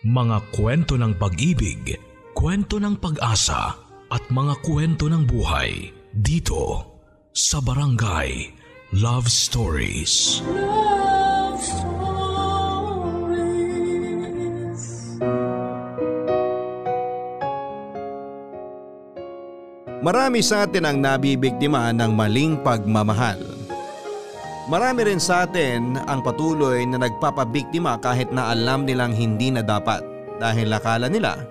Mga kwento ng pag-ibig, kwento ng pag-asa at mga kwento ng buhay dito sa Barangay Love Stories. Love Stories. Marami sa atin ang nabibiktima ng maling pagmamahal. Marami rin sa atin ang patuloy na nagpapabiktima kahit na alam nilang hindi na dapat dahil akala nila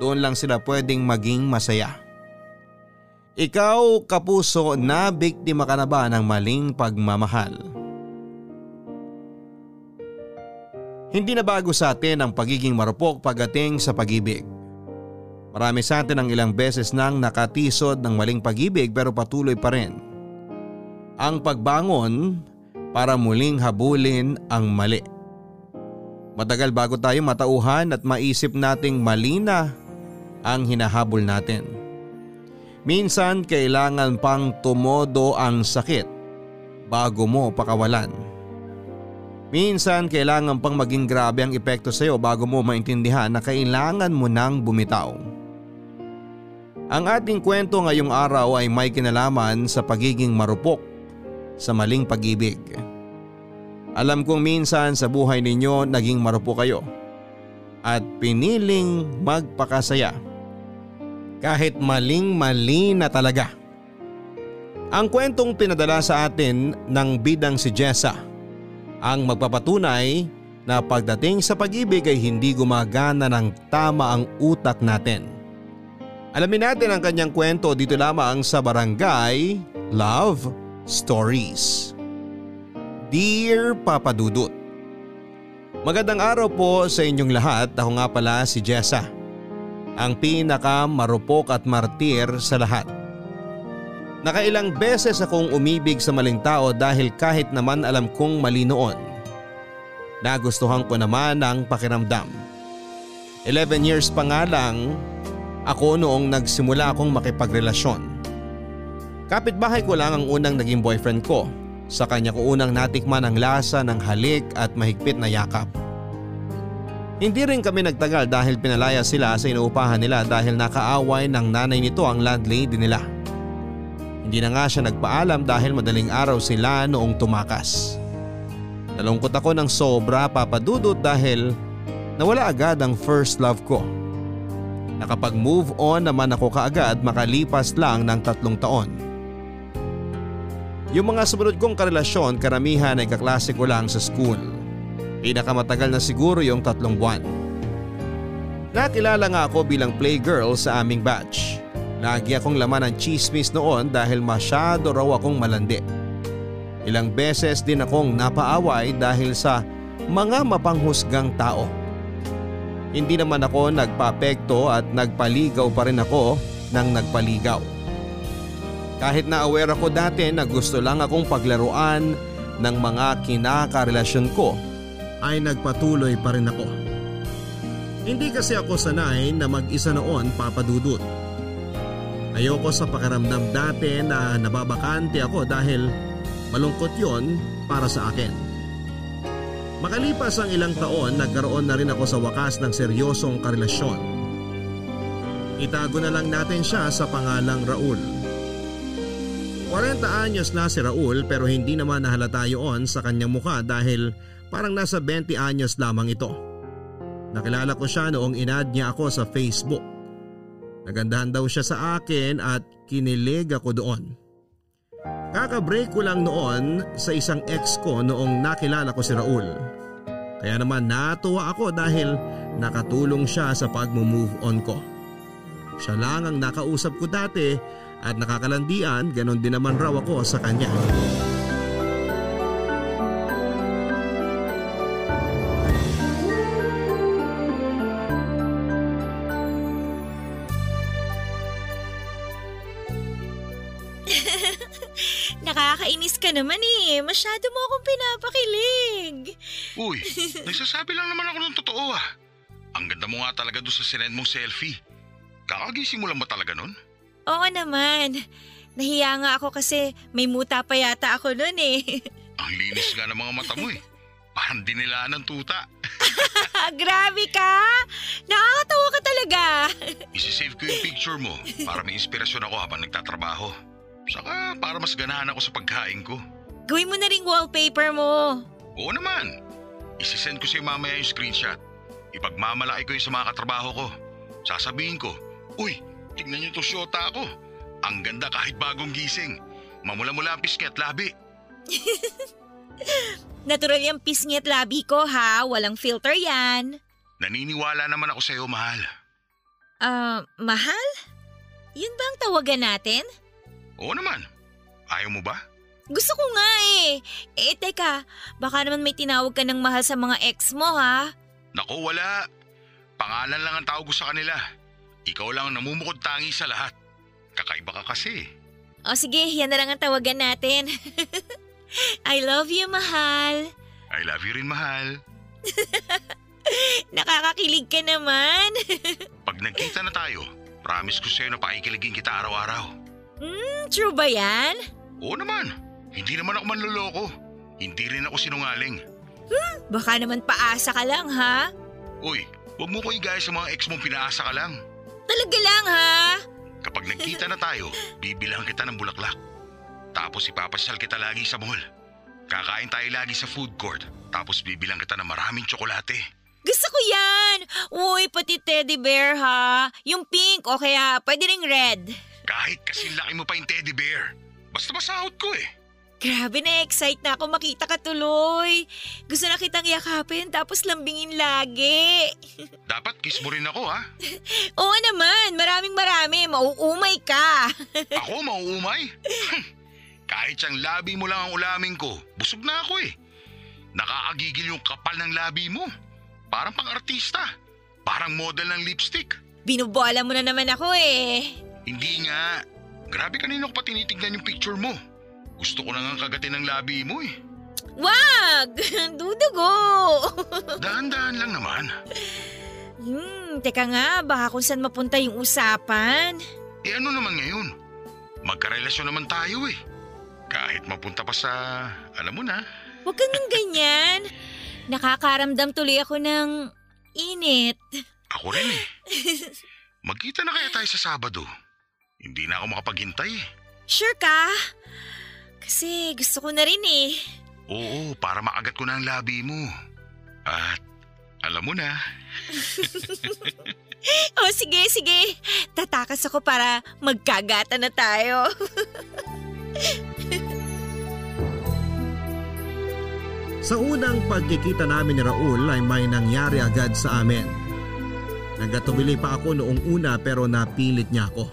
doon lang sila pwedeng maging masaya. Ikaw, kapuso, na biktima ka na ba ng maling pagmamahal? Hindi na bago sa atin ang pagiging marupok pagdating sa pag-ibig. Marami sa atin ang ilang beses nang nakatisod ng maling pag-ibig pero patuloy pa rin. Ang pagbangon para muling habulin ang mali. Matagal bago tayo matauhan at maisip nating mali na ang hinahabol natin. Minsan kailangan pang tumodo ang sakit bago mo pakawalan. Minsan kailangan pang maging grabe ang epekto sa iyo bago mo maintindihan na kailangan mo nang bumitaw. Ang ating kwento ngayong araw ay may kinalaman sa pagiging marupok sa maling pag-ibig. Alam kong minsan sa buhay ninyo naging marupok kayo at piniling magpakasaya. Kahit maling mali na talaga. Ang kwentong pinadala sa atin ng bidang si Jessa ang magpapatunay na pagdating sa pag-ibig ay hindi gumagana ng tama ang utak natin. Alamin natin ang kanyang kwento dito lamang sa Barangay Love Stories. Dear Papa Dudut Magandang araw po sa inyong lahat. Ako nga pala si Jessa. Ang pinaka marupok at martir sa lahat. Nakailang beses akong umibig sa maling tao dahil kahit naman alam kong mali noon. Nagustuhan ko naman ang pakiramdam. 11 years pa nga lang ako noong nagsimula akong makipagrelasyon. Kapitbahay ko lang ang unang naging boyfriend ko. Sa kanya ko unang natikman ang lasa ng halik at mahigpit na yakap. Hindi rin kami nagtagal dahil pinalaya sila sa inuupahan nila dahil nakaaway ng nanay nito ang landlady nila. Hindi na nga siya nagpaalam dahil madaling araw sila noong tumakas. Nalungkot ako ng sobra papadudot dahil nawala agad ang first love ko. Nakapag-move on naman ako kaagad makalipas lang ng tatlong taon. Yung mga sumunod kong karelasyon karamihan ay kaklase ko lang sa school. Pinakamatagal na siguro yung tatlong buwan. Nakilala nga ako bilang playgirl sa aming batch. Lagi akong laman ng chismis noon dahil masyado raw akong malandi. Ilang beses din akong napaaway dahil sa mga mapanghusgang tao. Hindi naman ako nagpapekto at nagpaligaw pa rin ako ng nagpaligaw. Kahit na aware ako dati na gusto lang akong paglaruan ng mga kinakarelasyon ko ay nagpatuloy pa rin ako. Hindi kasi ako sanay na mag-isa noon papadudot. Ayoko sa pakiramdam dati na nababakante ako dahil malungkot yon para sa akin. Makalipas ang ilang taon nagkaroon na rin ako sa wakas ng seryosong karelasyon. Itago na lang natin siya sa pangalang Raul. 40 anyos na si Raul pero hindi naman nahalata yun sa kanyang mukha dahil parang nasa 20 anyos lamang ito. Nakilala ko siya noong inad niya ako sa Facebook. Nagandahan daw siya sa akin at kinilig ako doon. Kaka-break ko lang noon sa isang ex ko noong nakilala ko si Raul. Kaya naman natuwa ako dahil nakatulong siya sa pag-move on ko. Siya lang ang nakausap ko dati at nakakalandian ganon din naman raw ako sa kanya. Nakakainis ka naman eh. Masyado mo akong pinapakilig. Uy, nagsasabi lang naman ako ng totoo ah. Ang ganda mo nga talaga doon sa sinend mong selfie. Kakagising mo lang ba talaga nun? Oo naman. Nahiya nga ako kasi may muta pa yata ako nun eh. Ang linis nga ng mga mata mo eh. Parang dinilaan ng tuta. Grabe ka! Isisave ko yung picture mo para may inspirasyon ako habang nagtatrabaho. Saka para mas ganahan ako sa pagkain ko. Gawin mo na ring wallpaper mo. Oo naman. Isisend ko sa'yo mamaya yung screenshot. Ipagmamalaki ko yung sa mga katrabaho ko. Sasabihin ko, Uy, tignan niyo itong syota ako. Ang ganda kahit bagong gising. Mamula-mula ang pisngi at labi. Natural yung pisngi at labi ko ha. Walang filter yan. Naniniwala naman ako sa'yo, mahal. Ah, mahal? Yun ba ang tawagan natin? Oo naman. Ayaw mo ba? Gusto ko nga eh. Eh teka, baka naman may tinawag ka ng mahal sa mga ex mo ha? Naku, wala. Pangalan lang ang tawag ko sa kanila. Ikaw lang ang namumukod tangi sa lahat. Kakaiba ka kasi. O sige, yan na lang ang tawagan natin. I love you, mahal. I love you rin, mahal. Nakakakilig ka naman. Pag nagkita na tayo, promise ko sa'yo na pakikiligin kita araw-araw. Hmm, true ba yan? Oo naman. Hindi naman ako manloloko. Hindi rin ako sinungaling. Baka naman paasa ka lang ha? Uy, huwag mo ko igaya sa mga ex mong pinaasa ka lang. Talaga lang ha? Kapag nagkita na tayo, bibilang kita ng bulaklak. Tapos ipapasyal kita lagi sa mall. Kakain tayo lagi sa food court. Tapos bibilang kita ng maraming tsokolate. Gusto ko yan! Uy, pati teddy bear ha? Yung pink o kaya pwede ring red. Kahit kasi laki mo pa yung teddy bear. Basta masahod ko eh. Grabe na excite na ako makita ka tuloy. Gusto na kitang yakapin tapos lambingin lagi. Dapat kiss mo rin ako ha. Oo naman, maraming marami. Mauumay ka. Ako mauumay? Hmm. Kahit siyang labi mo lang ang ulamin ko, busog na ako eh. Nakakagigil yung kapal ng labi mo. Parang pang-artista. Parang model ng lipstick. Binubola mo na naman ako eh. Hindi nga. Grabe kanina ko pa tinitignan yung picture mo. Gusto ko na nga kagatin ng labi mo eh. Wag! Dudugo! Dahan-dahan lang naman. Hmm, teka nga, baka kung saan mapunta yung usapan. Eh ano naman ngayon? Magkarelasyon naman tayo eh. Kahit mapunta pa sa, alam mo na, Huwag kang nang ganyan. Nakakaramdam tuloy ako ng init. ako rin eh. Magkita na kaya tayo sa Sabado. Hindi na ako makapaghintay eh. Sure ka? Kasi gusto ko na rin eh. Oo, para makagat ko na ang labi mo. At alam mo na, O sige, sige. Tatakas ako para magkagata na tayo. Sa unang pagkikita namin ni Raul ay may nangyari agad sa amin. Nagkatubili pa ako noong una pero napilit niya ako.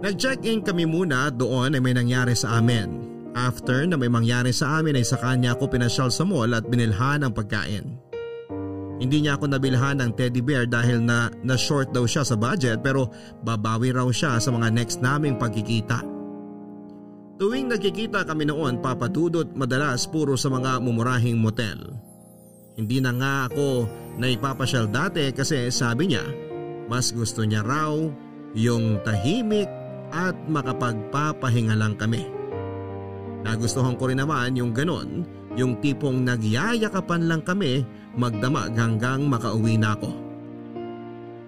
Nag-check-in kami muna doon ay may nangyari sa amin. After na may mangyari sa amin ay sa kanya ako pinasyal sa mall at binilhan ng pagkain. Hindi niya ako nabilhan ng teddy bear dahil na na-short daw siya sa budget pero babawi raw siya sa mga next naming pagkikita. Tuwing nagkikita kami noon papadudot madalas puro sa mga mumurahing motel. Hindi na nga ako naipapasyal dati kasi sabi niya mas gusto niya raw yung tahimik at makapagpapahinga lang kami. Nagustuhan ko rin naman yung ganon, yung tipong nagyayakapan lang kami magdamag hanggang makauwi na ako.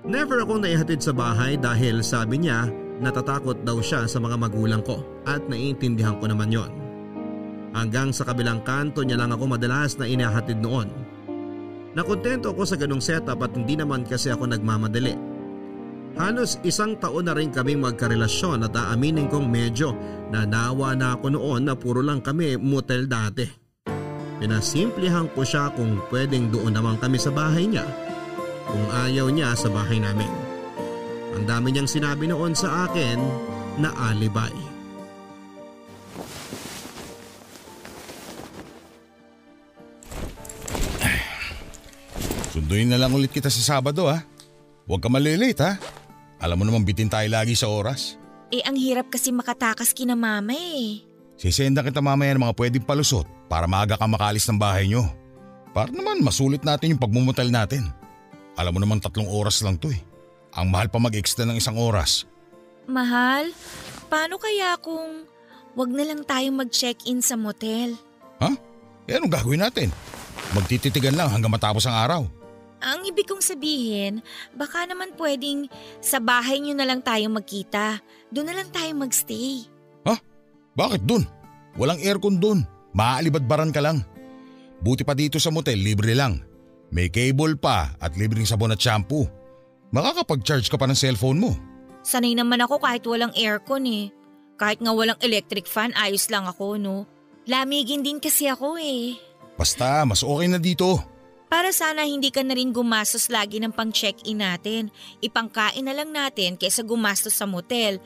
Never akong naihatid sa bahay dahil sabi niya natatakot daw siya sa mga magulang ko at naiintindihan ko naman yon. Hanggang sa kabilang kanto niya lang ako madalas na inahatid noon. Nakontento ako sa ganong setup at hindi naman kasi ako nagmamadali. Halos isang taon na rin kaming magkarelasyon at aaminin kong medyo nanawa na ako noon na puro lang kami motel dati. Pinasimplihan ko siya kung pwedeng doon naman kami sa bahay niya kung ayaw niya sa bahay namin. Ang dami niyang sinabi noon sa akin na alibay. sunduin na lang ulit kita sa Sabado ha. Huwag ka malilate ha. Alam mo naman bitin tayo lagi sa oras. Eh, ang hirap kasi makatakas kina mama eh. Sisenda kita mamaya ng mga pwedeng palusot para maaga ka makalis ng bahay nyo. Para naman masulit natin yung pagmumutal natin. Alam mo naman tatlong oras lang to eh. Ang mahal pa mag-extend ng isang oras. Mahal, paano kaya kung wag na lang tayong mag-check-in sa motel? Ha? Eh anong gagawin natin? Magtititigan lang hanggang matapos ang araw. Ang ibig kong sabihin, baka naman pwedeng sa bahay niyo na lang tayo magkita. Doon na lang tayo magstay. Bakit dun? Walang aircon dun. Maaalibadbaran ka lang. Buti pa dito sa motel, libre lang. May cable pa at libreng sabon at shampoo. Makakapag-charge ka pa ng cellphone mo. Sanay naman ako kahit walang aircon eh. Kahit nga walang electric fan, ayos lang ako no. Lamigin din kasi ako eh. Basta, mas okay na dito. Para sana hindi ka na rin gumastos lagi ng pang-check-in natin. Ipangkain na lang natin kaysa gumastos sa motel.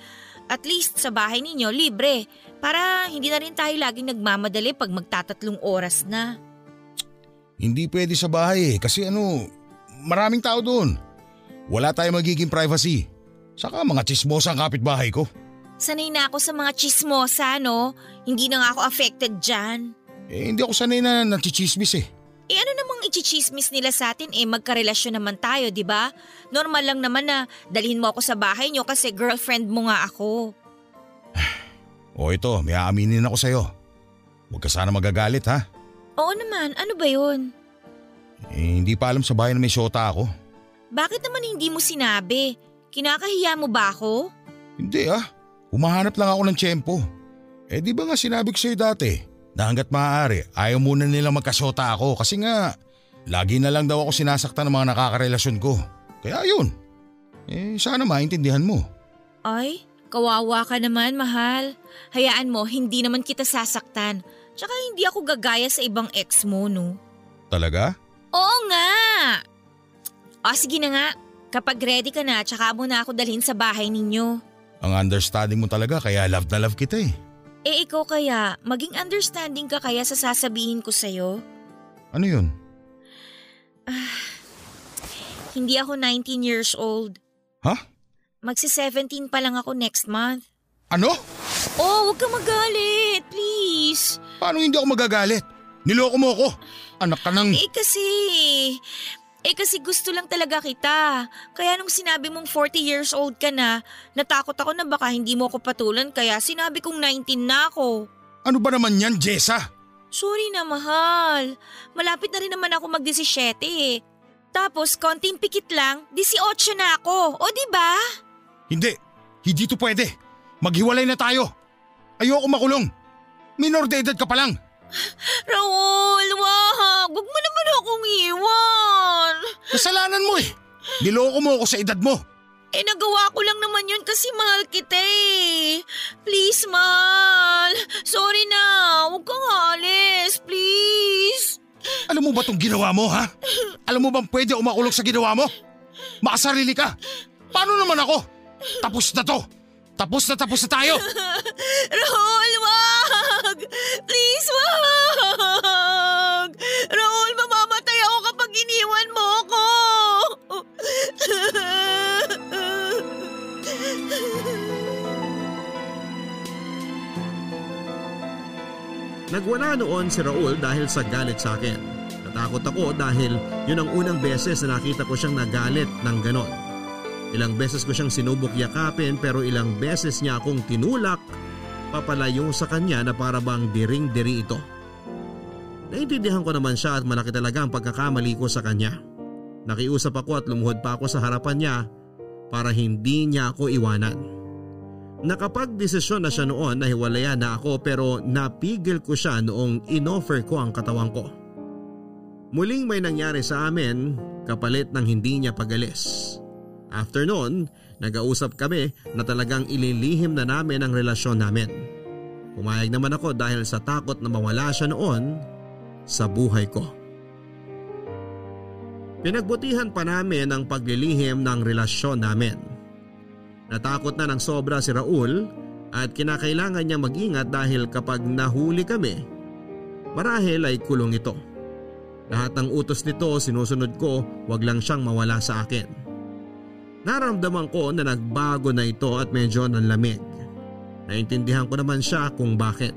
At least sa bahay ninyo, libre. Para hindi na rin tayo laging nagmamadali pag magtatatlong oras na. Hindi pwede sa bahay eh kasi ano, maraming tao doon. Wala tayong magiging privacy. Saka mga chismosa ang kapitbahay ko. Sanay na ako sa mga chismosa, no? Hindi na nga ako affected dyan. Eh hindi ako sanay na nachichismis eh. Eh ano namang ichichismis nila sa atin eh magkarelasyon naman tayo, di ba? Normal lang naman na dalhin mo ako sa bahay nyo kasi girlfriend mo nga ako. O ito, may aaminin ako sa'yo. Huwag ka sana magagalit ha. Oo naman, ano ba yun? Eh, hindi pa alam sa bahay na may syota ako. Bakit naman hindi mo sinabi? Kinakahiya mo ba ako? Hindi ah, humahanap lang ako ng tiyempo. Eh di ba nga sinabi ko sa'yo dati na hanggat maaari ayaw muna nilang magkasyota ako kasi nga lagi na lang daw ako sinasaktan ng mga nakakarelasyon ko. Kaya yun, eh sana maintindihan mo. Ay, kawawa ka naman, mahal. Hayaan mo, hindi naman kita sasaktan. Tsaka hindi ako gagaya sa ibang ex mo, no? Talaga? Oo nga! O sige na nga, kapag ready ka na, tsaka mo na ako dalhin sa bahay ninyo. Ang understanding mo talaga kaya love na love kita eh. Eh ikaw kaya, maging understanding ka kaya sa sasabihin ko sa'yo? Ano yun? Hindi ako 19 years old. Ha? Magsi-17 pa lang ako next month. Ano? Oh, huwag ka magalit, please. Paano hindi ako magagalit? Niloko mo ako. Anak ka ng... Eh kasi, eh kasi gusto lang talaga kita. Kaya nung sinabi mong 40 years old ka na, natakot ako na baka hindi mo ako patulan kaya sinabi kong 19 na ako. Ano ba naman yan, Jessa? Sorry na mahal. Malapit na rin naman ako mag-17 eh. Tapos konting pikit lang, 18 na ako. O di ba? Hindi. Hindi to pwede. Maghiwalay na tayo. Ayoko makulong. Minor de edad ka pa lang. Raul, wag. Huwag mo naman akong iwan. Kasalanan mo eh. Niloko mo ako sa edad mo. Eh nagawa ko lang naman yun kasi mahal kita eh. Please, mahal. Sorry na. Huwag kang alis. Please. Alam mo ba tong ginawa mo ha? Alam mo bang pwede umakulong sa ginawa mo? Makasarili ka. Paano naman ako? Tapos na to. Tapos na tapos na tayo. Raul, wag! Please, wag! Raul, mamamatay ako kapag iniwan mo ako! Nagwala noon si Raul dahil sa galit sa akin. Natakot ako dahil yun ang unang beses na nakita ko siyang nagalit ng ganon. Ilang beses ko siyang sinubok yakapin pero ilang beses niya akong tinulak papalayo sa kanya na para bang diring-diri ito. Naintindihan ko naman siya at malaki talaga ang pagkakamali ko sa kanya. Nakiusap ako at lumuhod pa ako sa harapan niya para hindi niya ako iwanan. Nakapag-desisyon na siya noon na hiwalayan na ako pero napigil ko siya noong inoffer ko ang katawan ko. Muling may nangyari sa amin kapalit ng hindi niya pagalis. After noon, nag-ausap kami na talagang ililihim na namin ang relasyon namin. Pumayag naman ako dahil sa takot na mawala siya noon sa buhay ko. Pinagbutihan pa namin ang paglilihim ng relasyon namin. Natakot na ng sobra si Raul at kinakailangan niya mag-ingat dahil kapag nahuli kami, marahil ay kulong ito. Lahat ng utos nito sinusunod ko wag lang siyang mawala sa akin. Naramdaman ko na nagbago na ito at medyo nanlamig. Naintindihan ko naman siya kung bakit.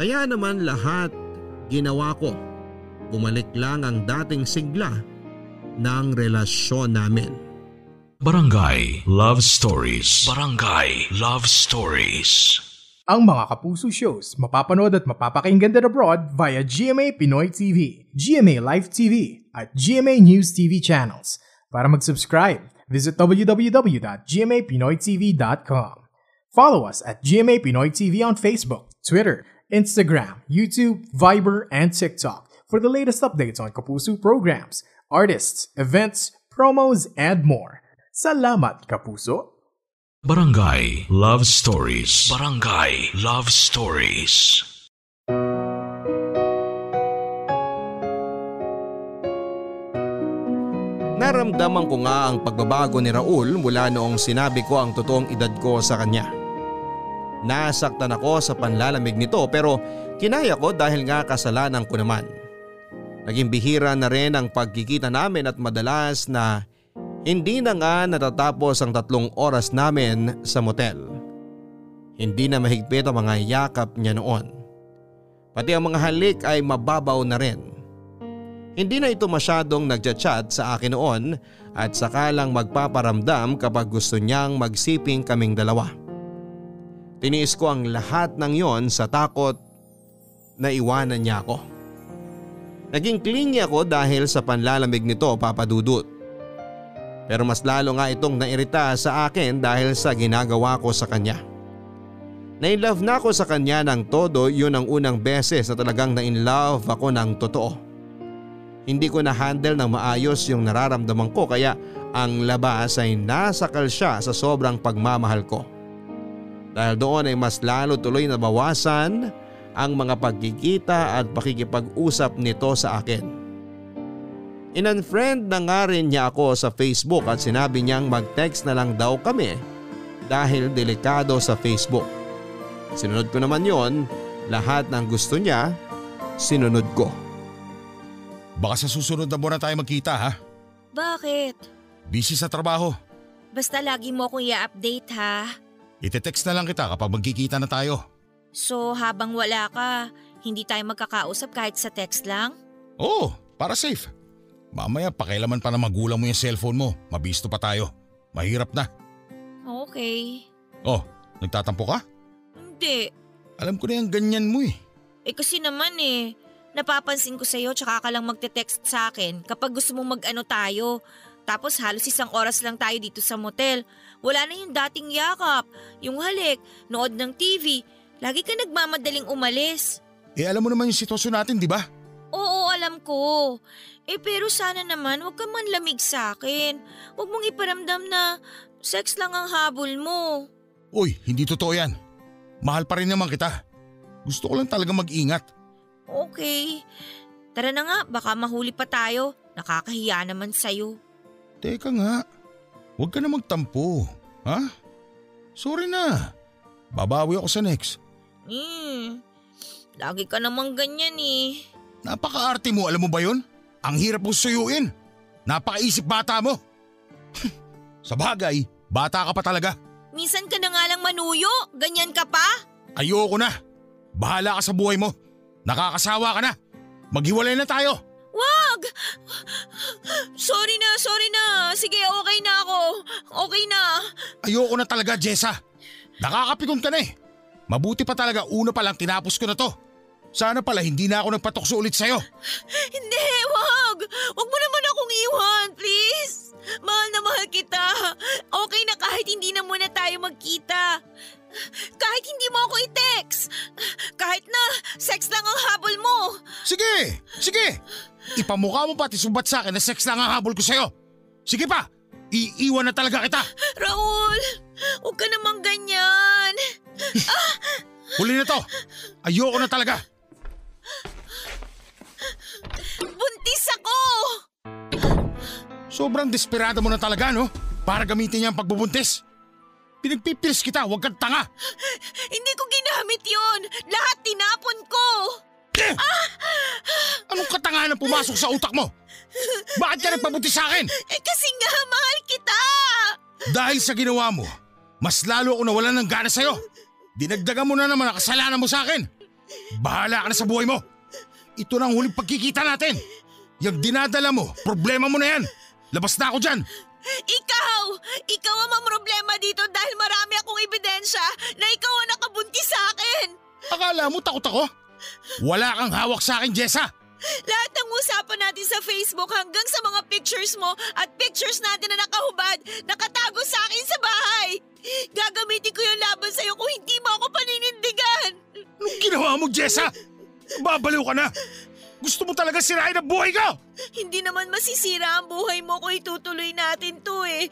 Kaya naman lahat ginawa ko. Bumalik lang ang dating sigla ng relasyon namin. Barangay Love Stories. Barangay Love Stories. Ang mga Kapuso shows mapapanood at mapapakinggan din abroad via GMA Pinoy TV, GMA Live TV, at GMA News TV channels. Para mag-subscribe, visit www.gmapinoytv.com. Follow us at GMA Pinoy TV on Facebook, Twitter, Instagram, YouTube, Viber, and TikTok for the latest updates on Kapuso programs, artists, events, promos, and more. Salamat, Kapuso! Barangay Love Stories. Barangay Love Stories. Naramdaman ko nga ang pagbabago ni Raul mula noong sinabi ko ang totoong edad ko sa kanya. Nasaktan ako sa panlalamig nito pero kinaya ko dahil nga kasalanan ko naman. Naging bihira na rin ang pagkikita namin at madalas na hindi na nga natatapos ang tatlong oras namin sa motel. Hindi na mahigpit ang mga yakap niya noon. Pati ang mga halik ay mababaw na rin. Hindi na ito masyadong nagchat-chat sa akin noon at saka lang magpaparamdam kapag gusto niyang magsiping kaming dalawa. Tiniis ko ang lahat ng yon sa takot na iwanan niya ako. Naging clingy ako dahil sa panlalamig nito papadudot. Pero mas lalo nga itong nairita sa akin dahil sa ginagawa ko sa kanya. Na-inlove na ako sa kanya ng todo yun ang unang beses na talagang na-inlove ako ng totoo. Hindi ko na-handle ng maayos yung nararamdaman ko kaya ang labas ay nasakal siya sa sobrang pagmamahal ko. Dahil doon ay mas lalo tuloy na bawasan ang mga pagkikita at pakikipag-usap nito sa akin. In-unfriend na nga rin niya ako sa Facebook at sinabi niyang mag-text na lang daw kami dahil delikado sa Facebook. Sinunod ko naman yon, lahat ng gusto niya, sinunod ko. Baka sa susunod na buwan na tayo magkita ha? Bakit? Busy sa trabaho. Basta lagi mo akong i-update ha. Ite-text na lang kita kapag magkikita na tayo. So habang wala ka, hindi tayo magkakausap kahit sa text lang? Oo, para safe. Mamaya pakialaman pa na magulang mo yung cellphone mo. Mabisto pa tayo. Mahirap na. Okay. Oh, nagtatampo ka? Hindi. Alam ko na yung ganyan mo eh. Eh kasi naman eh, napapansin ko sa'yo tsaka ka lang magte-text sa akin kapag gusto mong mag-ano tayo. Tapos halos isang oras lang tayo dito sa motel. Wala na yung dating yakap, yung halik, nood ng TV. Lagi ka nagmamadaling umalis. Eh alam mo naman yung sitwasyon natin, di ba? Oo, alam ko. Eh pero sana naman huwag ka man lamig sa akin. Huwag mong iparamdam na sex lang ang habol mo. Uy, hindi totoo yan. Mahal pa rin naman kita. Gusto ko lang talaga mag-ingat. Okay. Tara na nga, baka mahuli pa tayo. Nakakahiya naman sa'yo. Teka nga, huwag ka na magtampo. Ha? Sorry na. Babawi ako sa next. Hmm, lagi ka namang ganyan eh. Napaka-arte mo, alam mo ba yun? Ang hirap mo suyuin. Napakaisip bata mo. sa bagay, bata ka pa talaga. Minsan ka na nga lang manuyo, ganyan ka pa? Ayoko na. Bahala ka sa buhay mo. Nakakasawa ka na. Maghiwalay na tayo. Wag! Sorry na, sorry na. Sige, okay na ako. Okay na. Ayoko na talaga, Jessa. Nakakapikon ka na eh. Mabuti pa talaga una pa lang tinapos ko na to. Sana pala hindi na ako nagpatokso ulit sa'yo. Hindi, wag! Wag mo naman akong iwan, please! Mahal na mahal kita. Okay na kahit hindi na muna tayo magkita. Kahit hindi mo ako i-text. Kahit na sex lang ang habol mo. Sige, sige. Ipamukha mo pati subat sa akin na sex lang ang habol ko sa'yo. Sige pa, iiwan na talaga kita. Raul, huwag ka namang ganyan. Huli na to. Ayoko na talaga. Buntis ako! Sobrang desperado mo na talaga, no? Para gamitin niya ang pagbubuntis. Pinagpipilis kita, huwag kang tanga. Hindi ko ginamit yon. Lahat tinapon ko. Eh! Anong katangahan ang pumasok sa utak mo? Bakit ka nagpabuntis sa akin? Eh kasi nga, mahal kita. Dahil sa ginawa mo, mas lalo ako nawalan ng gana sa'yo. Dinagdagan mo na naman ang kasalanan mo sa akin. Bahala ka na sa buhay mo. Ito na ang huling pagkikita natin. Yung dinadala mo, problema mo na yan. Labas na ako dyan. Ikaw! Ikaw ang problema dito dahil marami akong ebidensya na ikaw ang nakabuntis sa akin. Akala mo takot ako? Wala kang hawak sa akin, Jessa! Lahat ng usapan natin sa Facebook hanggang sa mga pictures mo at pictures natin na nakahubad, nakatago sa akin sa bahay. Gagamitin ko yung laban sa'yo kung hindi mo ako paninindigan. Anong ginawa mo, Jessa? Babaliw ka na! Gusto mo talaga sirain ang buhay ko! Hindi naman masisira ang buhay mo kung itutuloy natin to eh.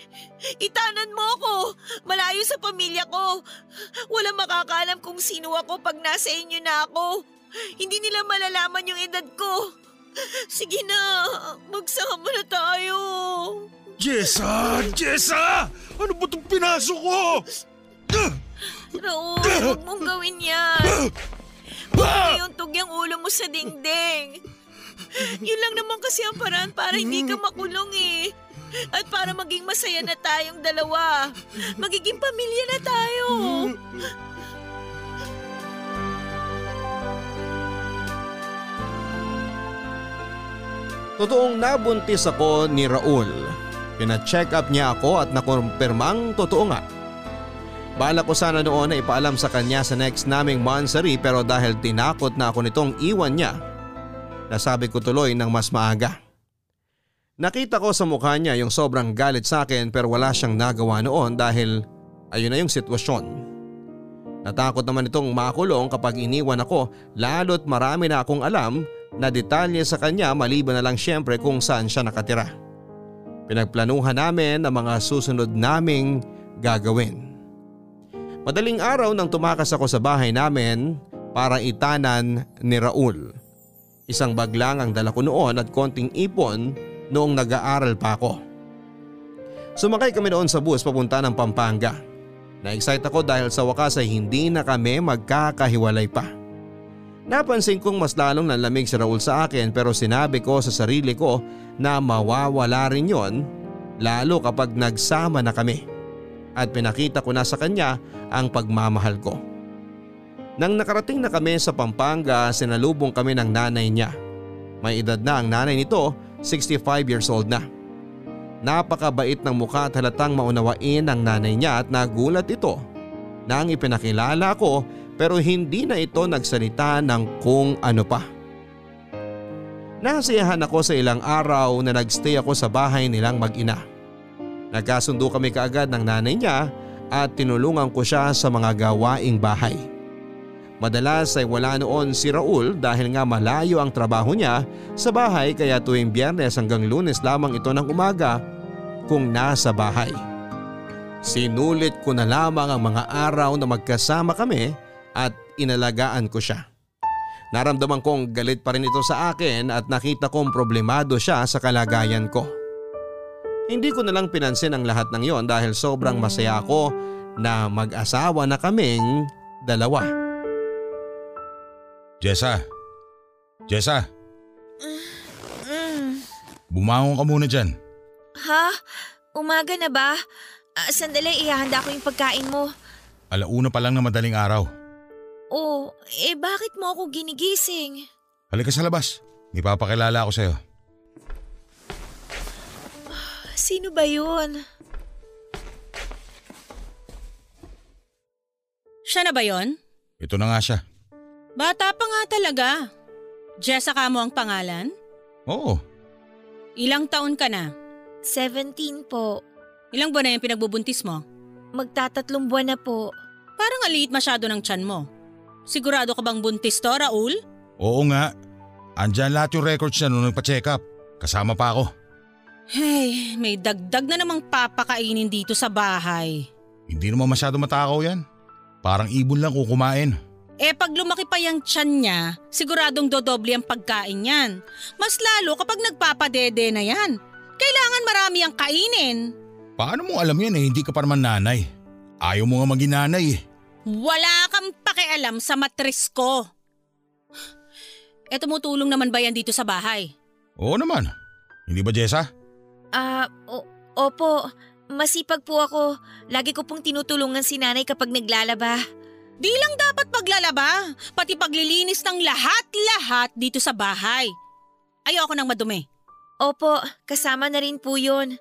Itanan mo ako, malayo sa pamilya ko. Walang makakaalam kung sino ako pag nasa inyo na ako. Hindi nila malalaman yung edad ko. Sige na, magsama na tayo. Jessa! Jessa! Ano ba itong pinasok ko? Raul, huwag mong gawin yan. Huwag mo yung tugyang ulo mo sa dingding. Yun lang naman kasi ang paraan para hindi ka makulong eh. At para maging masaya na tayong dalawa. Magiging pamilya na tayo. Totoong nabuntis ako ni Raul. Pina-check up niya ako at nakumpirmang totoo nga. Bala ko sana noon na ipaalam sa kanya sa next naming monthsary pero dahil tinakot na ako nitong iwan niya, nasabi ko tuloy ng mas maaga. Nakita ko sa mukha niya yung sobrang galit sa akin pero wala siyang nagawa noon dahil ayun na yung sitwasyon. Natakot naman itong makulong kapag iniwan ako lalo't marami na akong alam na detalye sa kanya maliban na lang syempre kung saan siya nakatira. Pinagplanuhan namin ang mga susunod naming gagawin. Madaling araw nang tumakas ako sa bahay namin para itanan ni Raul. Isang bag lang ang dala ko noon at konting ipon noong nag-aaral pa ako. Sumakay kami noon sa bus papunta ng Pampanga. Na-excite ako dahil sa wakas ay hindi na kami magkakahiwalay pa. Napansin kong mas lalong nanlamig si Raul sa akin pero sinabi ko sa sarili ko na mawawala rin yon lalo kapag nagsama na kami. At pinakita ko na sa kanya ang pagmamahal ko. Nang nakarating na kami sa Pampanga, sinalubong kami ng nanay niya. May edad na ang nanay nito, 65 years old na. Napakabait ng mukha at halatang maunawain ang nanay niya at nagulat ito nang ipinakilala ko pero hindi na ito nagsalita ng kung ano pa. Nasiyahan ako sa ilang araw na nagstay ako sa bahay nilang mag-ina. Nagkasundo kami kaagad ng nanay niya at tinulungan ko siya sa mga gawaing bahay. Madalas ay wala noon si Raul dahil nga malayo ang trabaho niya sa bahay kaya tuwing biyernes hanggang lunes lamang ito ng umaga kung nasa bahay. Sinulit ko na lamang ang mga araw na magkasama kami at inalagaan ko siya. Naramdaman kong galit pa rin ito sa akin at nakita kong problemado siya sa kalagayan ko. Hindi ko na lang pinansin ang lahat ng yon dahil sobrang masaya ako na mag-asawa na kaming dalawa. Jessa! Jessa! Bumangon ka muna dyan. Ha? Umaga na ba? Ah, sandali, ihahanda ko yung pagkain mo. Alauna pa lang na madaling araw. Oh, eh bakit mo ako ginigising? Halika sa labas. May papakilala ako sa'yo. Sino ba yun? Siya na ba yon? Ito na nga siya. Bata pa nga talaga. Jessica mo ang pangalan? Oo. Ilang taon ka na? 17 po. Ilang buwan na yung pinagbubuntis mo? Magtatatlong buwan na po. Parang aliit masyado ng tiyan mo. Sigurado ka bang buntis to, Raul? Oo nga. Andyan lahat yung records niya nung nagpa-check up. Kasama pa ako. Hey, may dagdag na namang papakainin dito sa bahay. Hindi naman masyado matakaw yan. Parang ibon lang kung kumain. Eh pag lumaki pa yung tiyan niya, siguradong dodoble ang pagkain yan. Mas lalo kapag nagpapadede na yan. Kailangan marami ang kainin. Paano mo alam yan eh, hindi ka pa naman nanay. Ayaw mo nga maging nanay eh. Wala kang pakialam sa matris ko. E tumutulong naman ba yan dito sa bahay? Oo naman. Hindi ba Jessa? Ah, o- opo. Masipag po ako. Lagi ko pong tinutulungan si nanay kapag naglalaba. Di lang dapat paglalaba, pati paglilinis ng lahat-lahat dito sa bahay. Ayoko nang madumi. Opo, kasama na rin po yun.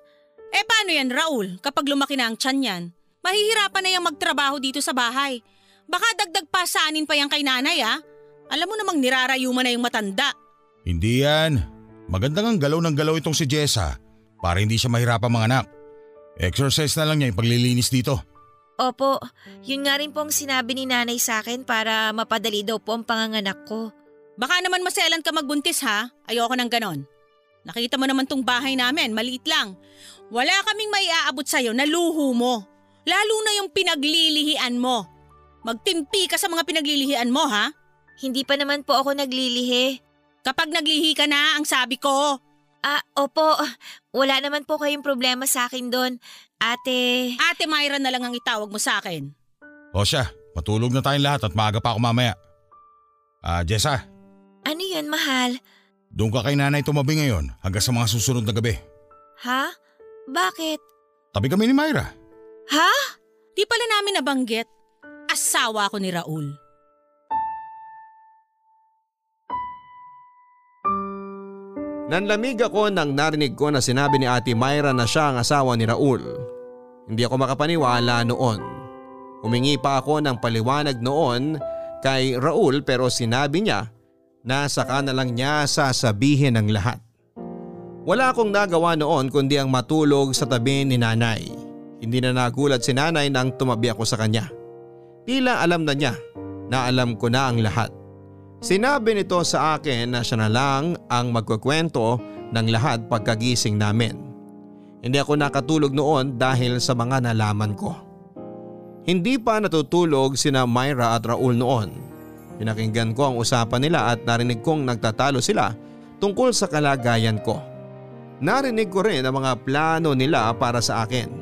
Eh paano yan Raul kapag lumaki na ang tiyan yan? Mahihirapan na yung magtrabaho dito sa bahay. Baka dagdag pasanin pa yan kay nanay ha. Alam mo namang nirarayo mo na yung matanda. Hindi yan. Maganda ang galaw ng galaw itong si Jessa para hindi siya mahirapan mga anak. Exercise na lang niya yung paglilinis dito. Opo, yun nga rin po ang sinabi ni nanay sa akin para mapadali daw po ang panganganak ko. Baka naman maselan ka magbuntis ha. Ayoko ng ganon. Nakita mo naman tong bahay namin, maliit lang. Wala kaming maiaabot sa'yo na luho mo. Lalo na yung pinaglilihian mo. Magtimpi ka sa mga pinaglilihian mo ha. Hindi pa naman po ako naglilihi. Kapag naglihi ka na, ang sabi ko. Ah, opo. Wala naman po kayong problema sa akin doon. Ate... Ate Myra na lang ang itawag mo sa akin. O siya, matulog na tayong lahat at maaga pa ako mamaya. Ah, Jessa, Ano yun, mahal? doon ka kay nanay tumabi ngayon hanggang sa mga susunod na gabi. Ha? Bakit? Tabi kami ni Myra. Ha? Di pala namin nabanggit. Asawa ko ni Raul. Nanlamig ako nang narinig ko na sinabi ni Ate Myra na siya ang asawa ni Raul. Hindi ako makapaniwala noon. Humingi pa ako ng paliwanag noon kay Raul pero sinabi niya na saka na lang niya sasabihin ang lahat. Wala akong nagawa noon kundi ang matulog sa tabi ni nanay. Hindi na nagulat si nanay nang tumabi ako sa kanya. Tila alam na niya na alam ko na ang lahat. Sinabi nito sa akin na siya na lang ang magkukwento ng lahat pagkagising namin. Hindi ako nakatulog noon dahil sa mga nalaman ko. Hindi pa natutulog sina Myra at Raul noon. Pinakinggan ko ang usapan nila at narinig kong nagtatalo sila tungkol sa kalagayan ko. Narinig ko rin ang mga plano nila para sa akin.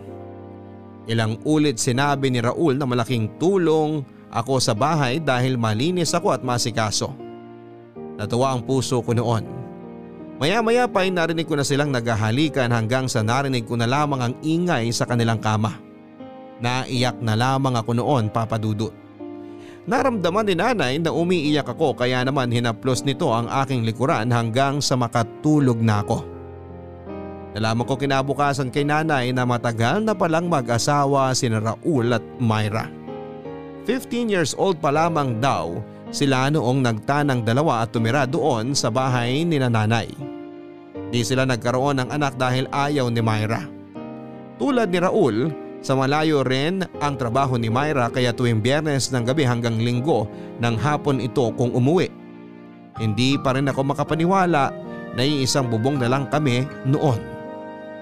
Ilang ulit sinabi ni Raul na malaking tulong ako sa bahay dahil malinis ako at masikaso. Natuwa ang puso ko noon. Maya maya pa ay narinig ko na silang naghahalikan hanggang sa narinig ko na lamang ang ingay sa kanilang kama. Naiyak na lamang ako noon papadudot. Naramdaman ni nanay na umiiyak ako kaya naman hinaplos nito ang aking likuran hanggang sa makatulog na ako. Nalaman ko kinabukasan kay nanay na matagal na palang mag-asawa si Raul at Myra. 15 years old pa lamang daw sila noong nagtanang dalawa at tumira doon sa bahay ni nanay. Di sila nagkaroon ng anak dahil ayaw ni Myra. Tulad ni Raul, sa malayo rin ang trabaho ni Myra kaya tuwing biyernes ng gabi hanggang linggo ng hapon ito kung umuwi. Hindi pa rin ako makapaniwala na iisang bubong na lang kami noon.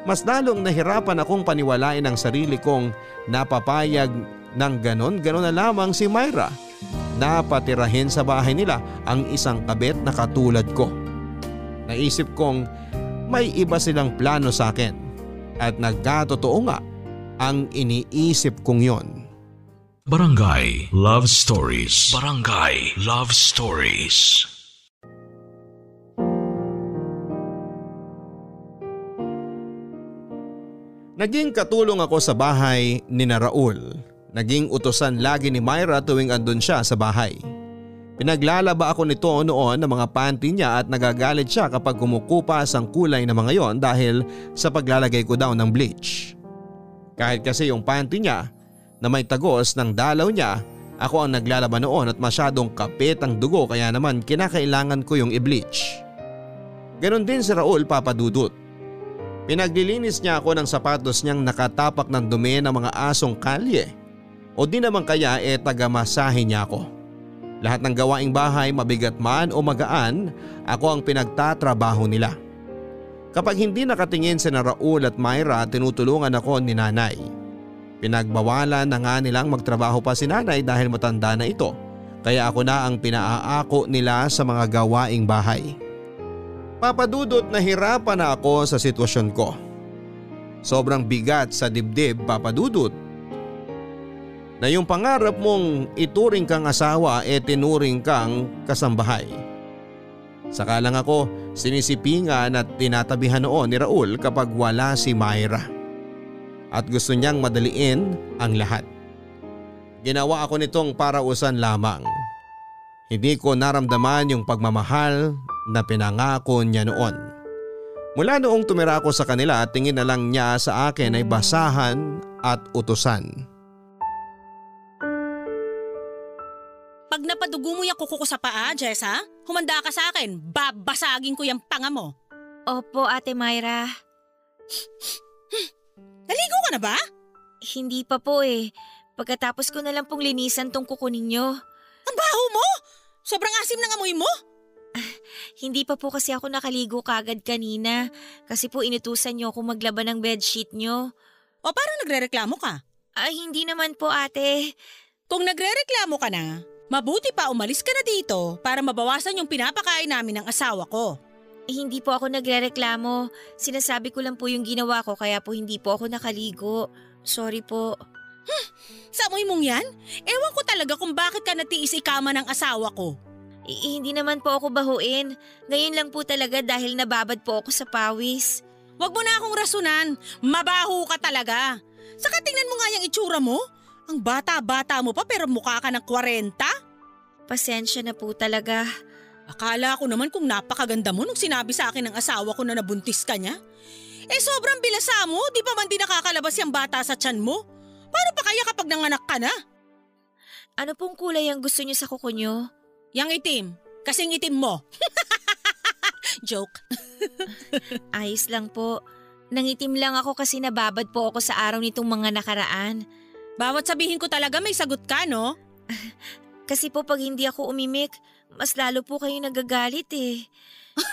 Mas lalong nahirapan akong paniwalain ang sarili kong napapayag ng ganon-ganon na lamang si Myra na patirahin sa bahay nila ang isang kabet na katulad ko. Naisip kong may iba silang plano sa akin at nagkatotoo nga ang iniisip kong yon. Barangay Love Stories. Barangay Love Stories. Naging katulong ako sa bahay ni na Raul. Naging utosan lagi ni Myra tuwing andun siya sa bahay. Pinaglalaba ako nito noon ng mga panty niya at nagagalit siya kapag kumukupas ang kulay ng mga yon dahil sa paglalagay ko daw ng bleach. Kahit kasi yung panty niya na may tagos ng dalaw niya, ako ang naglalaba noon at masyadong kapit ang dugo kaya naman kinakailangan ko yung i-bleach. Ganon din si Raul papadudot. Pinaglilinis niya ako ng sapatos niyang nakatapak ng dumi ng mga asong kalye o di naman kaya e tagamasahe niya ako. Lahat ng gawaing bahay mabigat man o magaan ako ang pinagtatrabaho nila. Kapag hindi nakatingin si Raul at Myra tinutulungan ako ni nanay. Pinagbawalan na nga nilang magtrabaho pa si nanay dahil matanda na ito kaya ako na ang pinaaako nila sa mga gawaing bahay. Papadudot na hirapan na ako sa sitwasyon ko. Sobrang bigat sa dibdib papadudot. Na yung pangarap mong ituring kang asawa e tinuring kang kasambahay. Saka lang ako sinisipingan at tinatabihan noon ni Raul kapag wala si Myra. At gusto niyang madaliin ang lahat. Ginawa ako nitong parausan lamang. Hindi ko naramdaman yung pagmamahal na pinangako niya noon. Mula noong tumira ako sa kanila tingin na lang niya sa akin ay basahan at utusan. Ipapadugo mo yung kuko ko sa paa, Jess ha? Humanda ka sa akin, babasagin ko yung panga mo. Opo, Ate Myra. Naligo ka na ba? Hindi pa po eh. Pagkatapos ko na lang pong linisan tong kuko ninyo. Ang baho mo! Sobrang asim ng amoy mo! Hindi pa po kasi ako nakaligo kagad kanina. Kasi po inutusan niyo ako maglaban ng bedsheet niyo. O parang nagre-reklamo ka? Ay, hindi naman po ate. Kung nagre-reklamo ka na, mabuti pa umalis ka na dito para mabawasan yung pinapakain namin ng asawa ko. Eh, hindi po ako nagre-reklamo. Sinasabi ko lang po yung ginawa ko kaya po hindi po ako nakaligo. Sorry po. Sa amoy mong yan? Ewan ko talaga kung bakit ka natiis ikama ng asawa ko. Eh, hindi naman po ako bahuin. Ngayon lang po talaga dahil nababad po ako sa pawis. Huwag mo na akong rasunan. Mabaho ka talaga. Saka tingnan mo nga yung itsura mo. Ang bata-bata mo pa pero mukha ka ng 40. Pasensya na po talaga. Akala ko naman kung napakaganda mo nung sinabi sa akin ng asawa ko na nabuntis ka niya. Eh sobrang bilasa mo, di pa man din nakakalabas yung bata sa tiyan mo. Paano pa kaya kapag nanganak ka na? Ano pong kulay ang gusto niyo sa kuko niyo? Yang itim, kasing itim mo. Joke. Ayos lang po. Nangitim lang ako kasi nababad po ako sa araw nitong mga nakaraan. Bawat sabihin ko talaga may sagot ka, no? Kasi po pag hindi ako umimik, mas lalo po kayo nagagalit eh.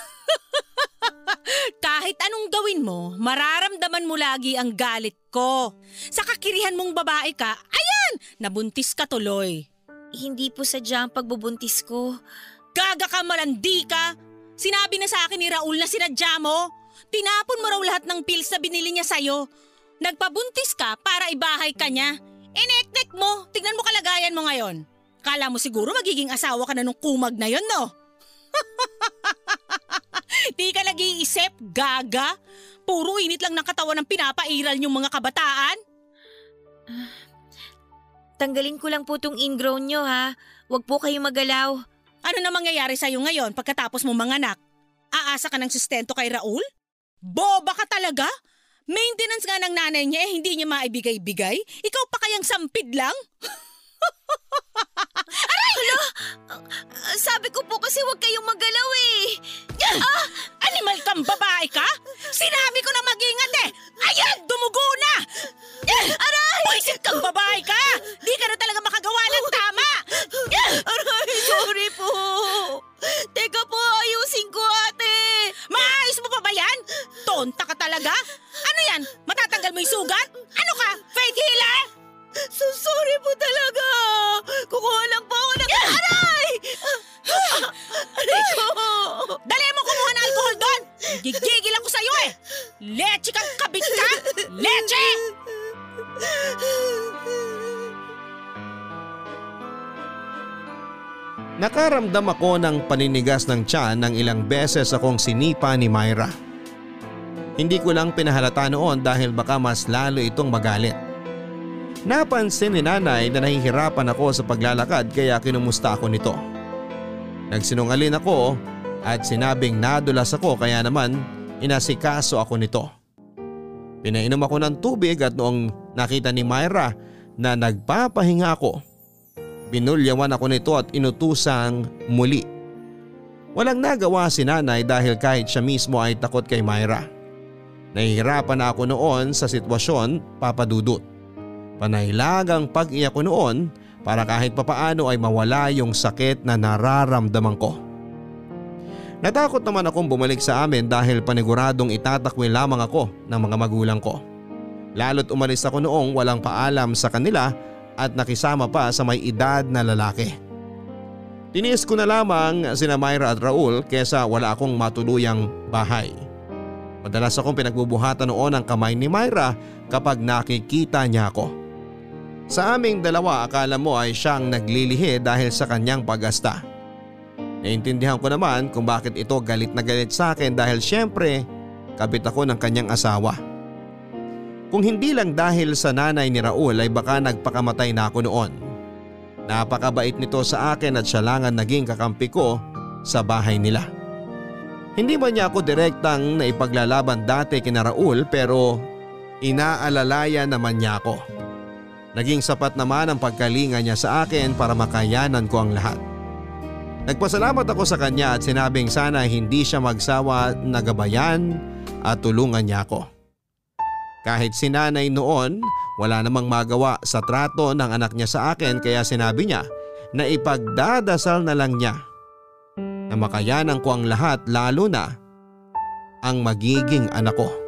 Kahit anong gawin mo, mararamdaman mo lagi ang galit ko. Sa kakirihan mong babae ka, ayan, nabuntis ka tuloy. Hindi po sadya ang pagbubuntis ko. Gaga ka malandi ka. Sinabi na sa akin ni Raul na sinadya mo. Tinapon mo raw lahat ng pills na binili niya sa'yo. Nagpabuntis ka para ibahay ka niya. Ineknek mo, tignan mo kalagayan mo ngayon. Kala mo siguro magiging asawa ka na nung kumag na yon, no? Di ka nag-iisip, gaga. Puro init lang ng katawan ng pinapairal yung mga kabataan. Tanggalin ko lang po tong ingrown nyo ha. Huwag po kayong magalaw. Ano na mangyayari sa'yo ngayon pagkatapos mo manganak? Aasa ka ng sustento kay Raul? Boba ka talaga? Maintenance nga ng nanay niya eh, hindi niya maibigay-bigay? Ikaw pa kayang sampid lang? Ah, Sabi ko po kasi huwag kayong magalaw eh. Ah! Animal kang babae ka? Sinabi ko na mag-ingat eh! Ayan! Dumugo na! Aray! Buisit kang babae ka! Di ka na talaga makagawa ng tama! Aray, sorry po. Teka po, ayusin ko ate. Maayos mo pa ba yan? Tonta ka talaga? Ano yan? Matatanggal mo yung sugat? Ano ka? Faith healer? So sorry po talaga. Kukuha lang po ako ng... Aray! Aray ko. Dali mo kumuha ng alcohol doon! Gigigil ako sa'yo eh! Leche kang kabit ka! Leche! Nakaramdam ako ng paninigas ng tiyan ng ilang beses akong sinipa ni Myra. Hindi ko lang pinahalata noon dahil baka mas lalo itong magalit. Napansin ni nanay na nahihirapan ako sa paglalakad kaya kinumusta ako nito. Nagsinungalin ako at sinabing nadulas ako kaya naman inasikaso ako nito. Pinainom ako ng tubig at noong nakita ni Myra na nagpapahinga ako, binulyawan ako nito at inutusang muli. Walang nagawa si nanay dahil kahit siya mismo ay takot kay Myra. Nahihirapan na ako noon sa sitwasyon papadudot. Panailagang pag-iyak ko noon para kahit papaano ay mawala yung sakit na nararamdaman ko. Natakot naman akong bumalik sa amin dahil paniguradong itatakwil lamang ako ng mga magulang ko. Lalo't umalis ako noong walang paalam sa kanila at nakisama pa sa may edad na lalaki. Tiniis ko na lamang sina Myra at Raul kesa wala akong matuluyang bahay. Madalas akong pinagbubuhatan noon ang kamay ni Myra kapag nakikita niya ako. Sa aming dalawa akala mo ay siyang naglilihi dahil sa kanyang pagasta. Naintindihan ko naman kung bakit ito galit na galit sa akin dahil syempre kabit ako ng kanyang asawa. Kung hindi lang dahil sa nanay ni Raul ay baka nagpakamatay na ako noon. Napakabait nito sa akin at siya lang ang naging kakampi ko sa bahay nila. Hindi man niya ako direktang naipaglalaban dati kina Raul pero inaalalaya naman niya ako. Naging sapat naman ang pagkalinga niya sa akin para makayanan ko ang lahat. Nagpasalamat ako sa kanya at sinabing sana hindi siya magsawa na gabayan at tulungan niya ako. Kahit si nanay noon, wala namang magawa sa trato ng anak niya sa akin kaya sinabi niya na ipagdadasal na lang niya na makayanan ko ang lahat lalo na ang magiging anak ko.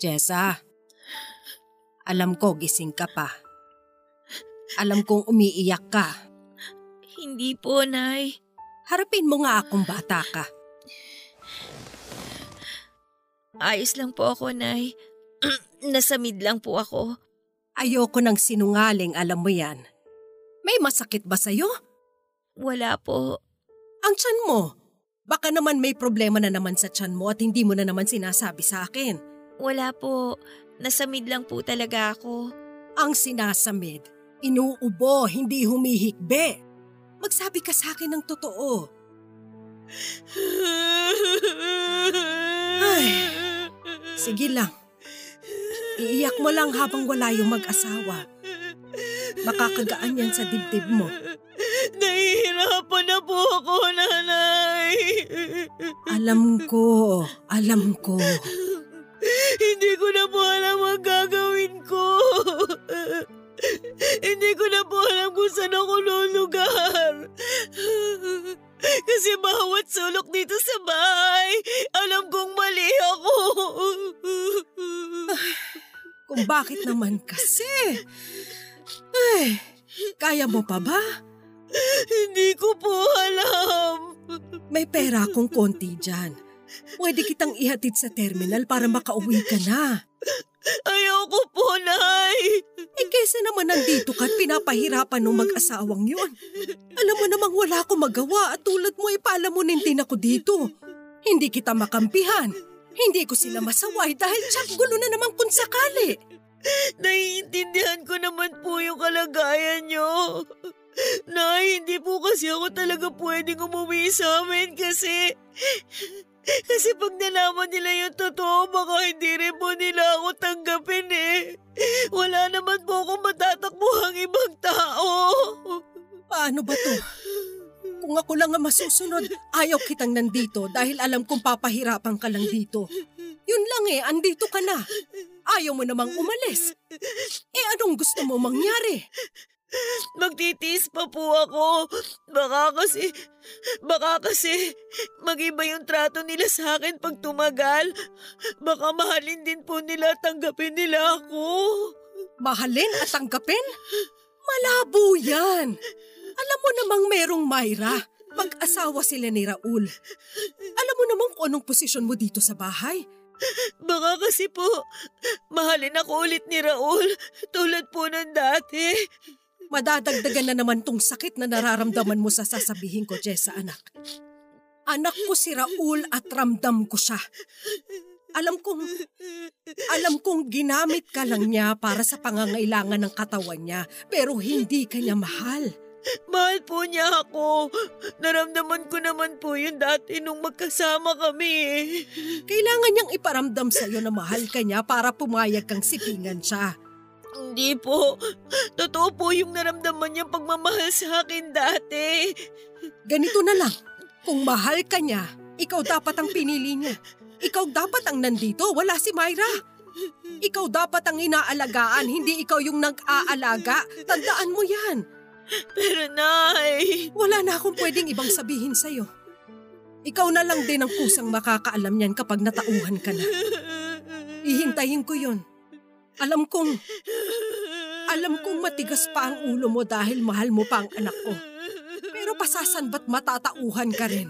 Jessa, alam ko gising ka pa. Alam kong umiiyak ka. Hindi po, Nay. Harapin mo nga akong bata ka. Ayos lang po ako, Nay. Nasamid lang po ako. Ayoko ng sinungaling, alam mo yan. May masakit ba sa'yo? Wala po. Ang tiyan mo. Baka naman may problema na naman sa tiyan mo at hindi mo na naman sinasabi sa akin. Wala po. Nasamid lang po talaga ako. Ang sinasamid, inuubo, hindi humihikbe. Magsabi ka sa akin ng totoo. Ay, sige lang. Iiyak mo lang habang wala yung mag-asawa. Makakagaan yan sa dibdib mo. Nahihirapan na po ako, nanay. Alam ko, alam ko. Hindi ko na po alam ang gagawin ko. Hindi ko na po alam kung saan ako lulugar. Kasi bawat sulok dito sa bahay, alam kong mali ako. Kung bakit naman kasi? Ay, kaya mo pa ba? Hindi ko po alam. May pera akong konti dyan. Pwede kitang ihatid sa terminal para makauwi ka na. Ayoko po, Nay. Eh kesa naman nandito ka at pinapahirapan ng mag-asawang yun. Alam mo namang wala akong magawa at tulad mo ipalamunin din ako dito. Hindi kita makampihan. Hindi ko sila masaway dahil tsak gulo na naman kung sakali. Naiintindihan ko naman po yung kalagayan nyo. Nay, hindi po kasi ako talaga pwedeng umuwi sa amin kasi... Kasi pag nalaman nila yung totoo, baka hindi rin po nila ako tanggapin eh. Wala naman po akong matatakbuhang ibang tao. Paano ba to? Kung ako lang ang masusunod, ayaw kitang nandito dahil alam kong papahirapan ka lang dito. Yun lang eh, andito ka na. Ayaw mo namang umalis. Eh anong gusto mo mangyari? Magtitiis pa po ako. Baka kasi, baka kasi magiba yung trato nila sa akin pag tumagal. Baka mahalin din po nila tanggapin nila ako. Mahalin at tanggapin? Malabo yan. Alam mo namang merong Myra. Mag-asawa sila ni Raul. Alam mo namang kung anong posisyon mo dito sa bahay. Baka kasi po, mahalin ako ulit ni Raul tulad po ng dati. Madadagdagan na naman tong sakit na nararamdaman mo sa sasabihin ko, Jessa, anak. Anak ko si Raul at ramdam ko siya. Alam kong, alam kong ginamit ka lang niya para sa pangangailangan ng katawan niya, pero hindi ka niya mahal. Mahal po niya ako. Naramdaman ko naman po yun dati nung magkasama kami. Kailangan niyang iparamdam sa iyo na mahal ka niya para pumayag kang sipingan siya. Hindi po. Totoo po yung naramdaman niyang pagmamahal sa akin dati. Ganito na lang. Kung mahal ka niya, ikaw dapat ang pinili niya. Ikaw dapat ang nandito, wala si Myra. Ikaw dapat ang inaalagaan, hindi ikaw yung nag-aalaga. Tandaan mo yan. Pero Nay... Wala na akong pwedeng ibang sabihin sa'yo. Ikaw na lang din ang kusang makakaalam niyan kapag natauhan ka na. Ihintayin ko yon. Alam kong, alam kong matigas pa ang ulo mo dahil mahal mo pa ang anak ko. Pero pasasan ba't matatauhan ka rin?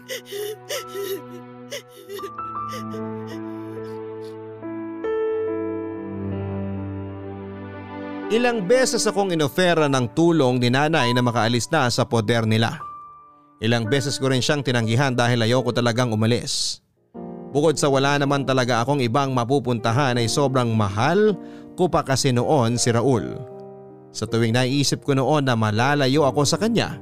Ilang beses akong inofera ng tulong ni nanay na makaalis na sa poder nila. Ilang beses ko rin siyang tinanggihan dahil ayoko talagang umalis. Bukod sa wala naman talaga akong ibang mapupuntahan ay sobrang mahal ko pa kasi noon si Raul. Sa tuwing naisip ko noon na malalayo ako sa kanya,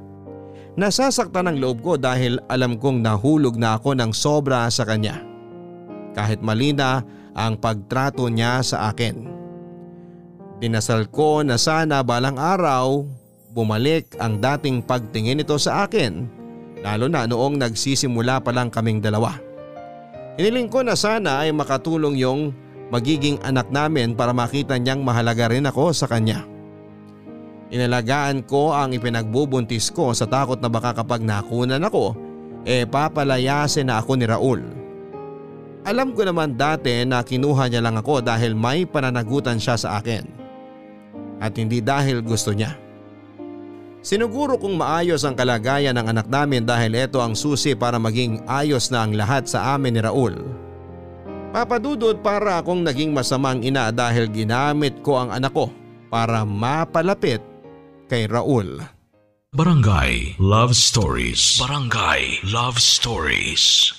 nasasaktan ang loob ko dahil alam kong nahulog na ako ng sobra sa kanya. Kahit mali na ang pagtrato niya sa akin. Dinasal ko na sana balang araw bumalik ang dating pagtingin nito sa akin lalo na noong nagsisimula pa lang kaming dalawa. Iniling ko na sana ay makatulong yung magiging anak namin para makita niyang mahalaga rin ako sa kanya. Inalagaan ko ang ipinagbubuntis ko sa takot na baka kapag nakunan ako, eh papalayasin na ako ni Raul. Alam ko naman dati na kinuha niya lang ako dahil may pananagutan siya sa akin. At hindi dahil gusto niya. Sinuguro kong maayos ang kalagayan ng anak namin dahil ito ang susi para maging ayos na ang lahat sa amin ni Raul. Papadudod para akong naging masamang ina dahil ginamit ko ang anak ko para mapalapit kay Raul. Barangay Love Stories. Barangay Love Stories.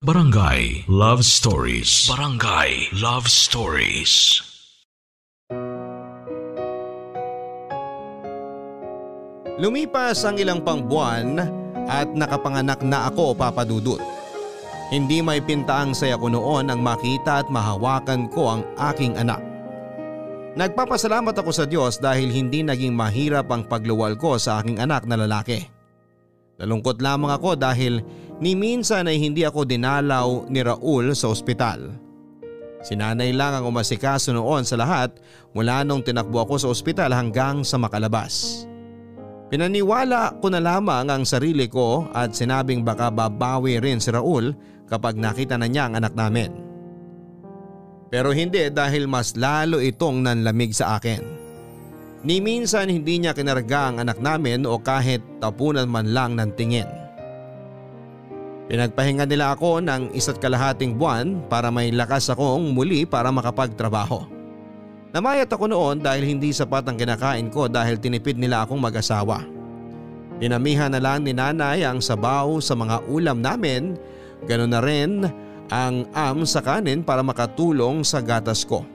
Barangay Love Stories. Barangay Love Stories. Lumipas ang ilang pang buwan at nakapanganak na ako papadudot. Hindi may pintaang saya ko noon ang makita at mahawakan ko ang aking anak. Nagpapasalamat ako sa Diyos dahil hindi naging mahirap ang pagluwal ko sa aking anak na lalaki. Nalungkot lamang ako dahil ni minsan ay hindi ako dinalaw ni Raul sa ospital. Sinanay lang ang umasikaso noon sa lahat mula nung tinakbo ako sa ospital hanggang sa makalabas. Pinaniwala ko na lamang ang sarili ko at sinabing baka babawi rin si Raul kapag nakita na niya ang anak namin. Pero hindi dahil mas lalo itong nanlamig sa akin. Ni minsan hindi niya kinarga ang anak namin o kahit tapunan man lang ng tingin. Pinagpahinga nila ako ng isa't kalahating buwan para may lakas akong muli para makapagtrabaho. Namayat ako noon dahil hindi sapat ang kinakain ko dahil tinipid nila akong mag-asawa. Dinamihan na lang ni nanay ang sabaw sa mga ulam namin, ganoon na rin ang am sa kanin para makatulong sa gatas ko.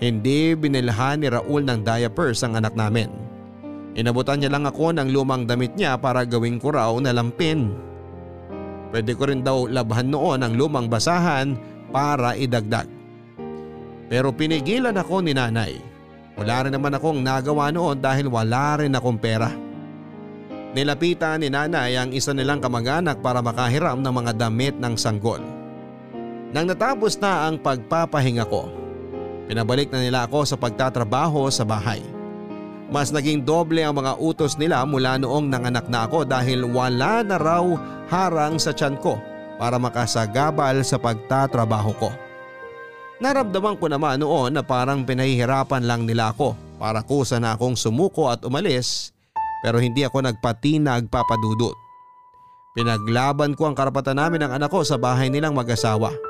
Hindi binilhan ni Raul ng diapers ang anak namin. Inabutan niya lang ako ng lumang damit niya para gawing ko raw na lampin. Pwede ko rin daw labhan noon ang lumang basahan para idagdag. Pero pinigilan ako ni nanay. Wala rin naman akong nagawa noon dahil wala rin akong pera. Nilapitan ni nanay ang isa nilang kamag-anak para makahiram ng mga damit ng sanggol. Nang natapos na ang pagpapahinga ko, pinabalik na nila ako sa pagtatrabaho sa bahay. Mas naging doble ang mga utos nila mula noong nanganak na ako dahil wala na raw harang sa tiyan ko para makasagabal sa pagtatrabaho ko. Naramdaman ko naman noon na parang pinahihirapan lang nila ako para kusa na akong sumuko at umalis pero hindi ako nagpatinag papadudot. Pinaglaban ko ang karapatan namin ng anak ko sa bahay nilang mag-asawa.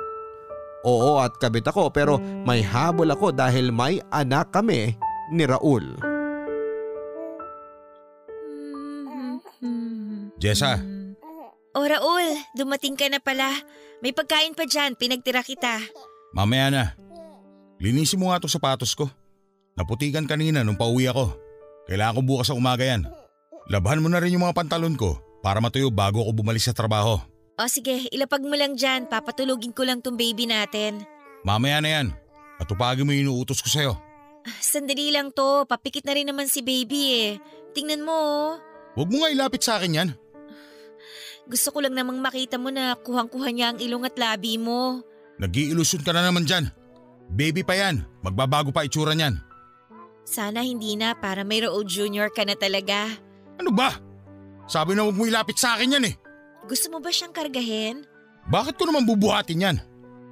Oo at kabit ako pero may habol ako dahil may anak kami ni Raul. Jessa, O Raul, dumating ka na pala. May pagkain pa dyan, pinagtira kita. mamaya na. Linisin mo nga itong sapatos ko. Naputikan kanina nung pauwi ako. Kailangan ko bukas sa umaga yan. Labhan mo na rin yung mga pantalon ko para matuyo bago ako bumalik sa trabaho. O sige, ilapag mo lang dyan, papatulugin ko lang tong baby natin. Mamaya na yan. Atupagin mo yung inuutos ko sa'yo. Ah, Sandali lang to, papikit na rin naman si baby eh. Tingnan mo oh. Huwag mo nga ilapit sa akin yan. Gusto ko lang namang makita mo na kuhang-kuha niya ang ilong at labi mo. Nag-iilusyon ka na naman dyan. Baby pa yan. Magbabago pa itsura niyan. Sana hindi na para may Raul Jr. ka na talaga. Ano ba? Sabi na huwag mo ilapit sa akin yan eh. Gusto mo ba siyang kargahin? Bakit ko naman bubuhatin yan?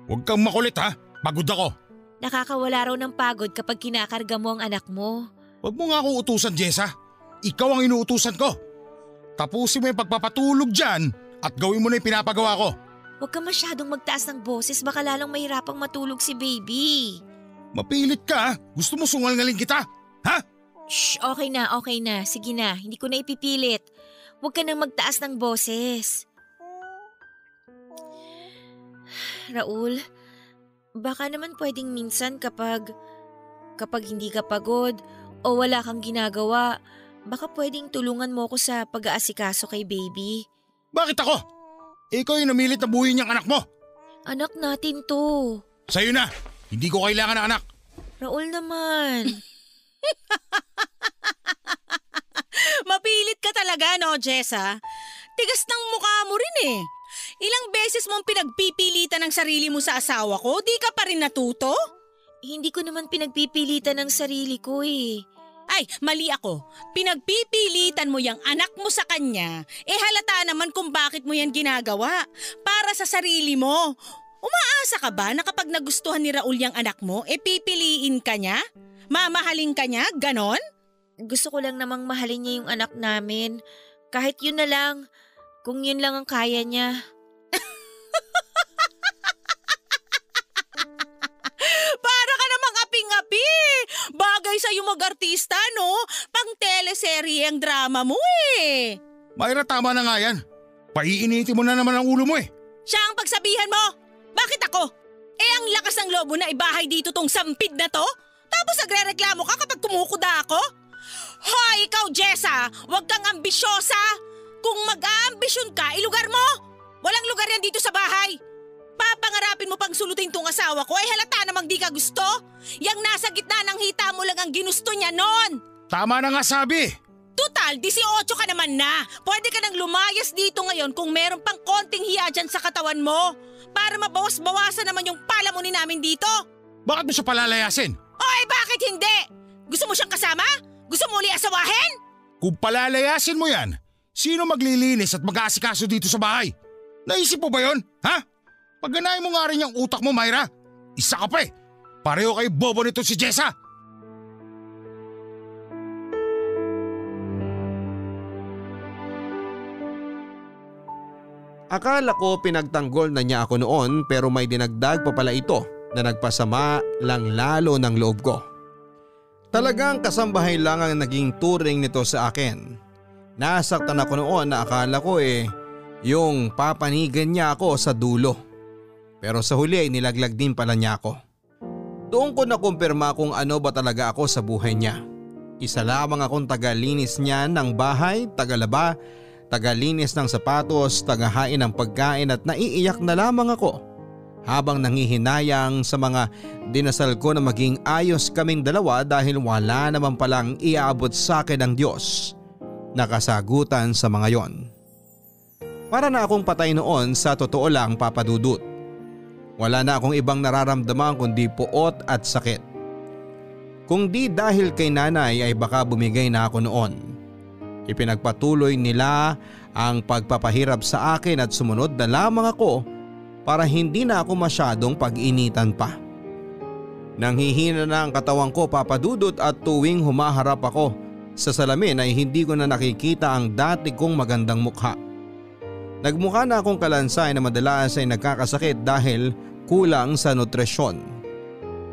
Huwag kang makulit ha. Pagod ako. Nakakawala raw ng pagod kapag kinakarga mo ang anak mo. Huwag mo nga akong utusan, Jessa. Ikaw ang inuutusan ko. Tapusin mo yung pagpapatulog dyan at gawin mo na yung pinapagawa ko. Huwag ka masyadong magtaas ng boses baka lalong mahirapang matulog si baby. Mapilit ka? Gusto mo sungal-ngaling kita? Ha? Shh, okay na, okay na. Sige na, hindi ko na ipipilit. Huwag ka nang magtaas ng boses. Raul, baka naman pwedeng minsan kapag, kapag hindi ka pagod o wala kang ginagawa, baka pwedeng tulungan mo ako sa pag-aasikaso kay baby. Bakit ako? Ikaw yung namilit na buhay niyang anak mo. Anak natin to. Sa'yo na. Hindi ko kailangan ng anak. Raul naman. Mapilit ka talaga, no, Jessa? Tigas ng mukha mo rin eh. Ilang beses mong pinagpipilitan ng sarili mo sa asawa ko, di ka pa rin natuto? Hindi ko naman pinagpipilitan ng sarili ko eh. Ay, mali ako. Pinagpipilitan mo yung anak mo sa kanya, eh halata naman kung bakit mo yan ginagawa. Para sa sarili mo. Umaasa ka ba na kapag nagustuhan ni Raul yung anak mo, eh pipiliin ka niya? Mamahalin ka niya? Ganon? Gusto ko lang namang mahalin niya yung anak namin. Kahit yun na lang. Kung yun lang ang kaya niya. Para ka namang aping-api. Bagay sa'yo mag-artista, no? Pang teleserye ang drama mo eh. Mayra, tama na nga yan. Paiinitin mo na naman ang ulo mo eh. Siya ang pagsabihan mo. Bakit ako? Eh ang lakas ng lobo na ibahay dito tong sampid na to? Tapos nagre-reklamo ka kapag kumukuda ako? Hoy, ikaw Jessa! Huwag kang ambisyosa! Kung mag-aambisyon ka, ilugar mo! Walang lugar yan dito sa bahay! Papangarapin mo pang sulutin tong asawa ko ay halata namang di ka gusto? Yang nasa gitna ng hita mo lang ang ginusto niya noon! Tama na nga sabi. Total, 18 ka naman na. Pwede ka nang lumayas dito ngayon kung meron pang konting hiya dyan sa katawan mo. Para mabawas-bawasan naman yung palamunin namin dito. Bakit mo siya palalayasin? Oy, bakit hindi? Gusto mo siyang kasama? Gusto mo uli asawahin? Kung palalayasin mo yan, sino maglilinis at mag-aasikaso dito sa bahay? Naisip mo ba yon? Ha? Pagganahin mo nga rin yung utak mo, Myra. Isa ka pa eh. Pareho kayo bobo nito si Jessa. Akala ko pinagtanggol na niya ako noon pero may dinagdag pa pala ito na nagpasama lang lalo ng loob ko. Talagang kasambahay lang ang naging turing nito sa akin. Nasaktan ako noon na akala ko eh yung papanigan niya ako sa dulo. Pero sa huli ay nilaglag din pala niya ako. Doon ko nakumpirma kung ano ba talaga ako sa buhay niya. Isa lamang akong tagalinis niya ng bahay, tagalaba tagalinis ng sapatos, tagahain ng pagkain at naiiyak na lamang ako habang nangihinayang sa mga dinasal ko na maging ayos kaming dalawa dahil wala naman palang iaabot sa akin ng Diyos na kasagutan sa mga yon. Para na akong patay noon sa totoo lang papadudot. Wala na akong ibang nararamdaman kundi puot at sakit. Kung di dahil kay nanay ay baka bumigay na ako noon. Ipinagpatuloy nila ang pagpapahirap sa akin at sumunod na lamang ako para hindi na ako masyadong pag-initan pa. Nanghihina na ang katawan ko papadudot at tuwing humaharap ako sa salamin ay hindi ko na nakikita ang dati kong magandang mukha. Nagmukha na akong kalansay na madalas ay nagkakasakit dahil kulang sa nutrisyon.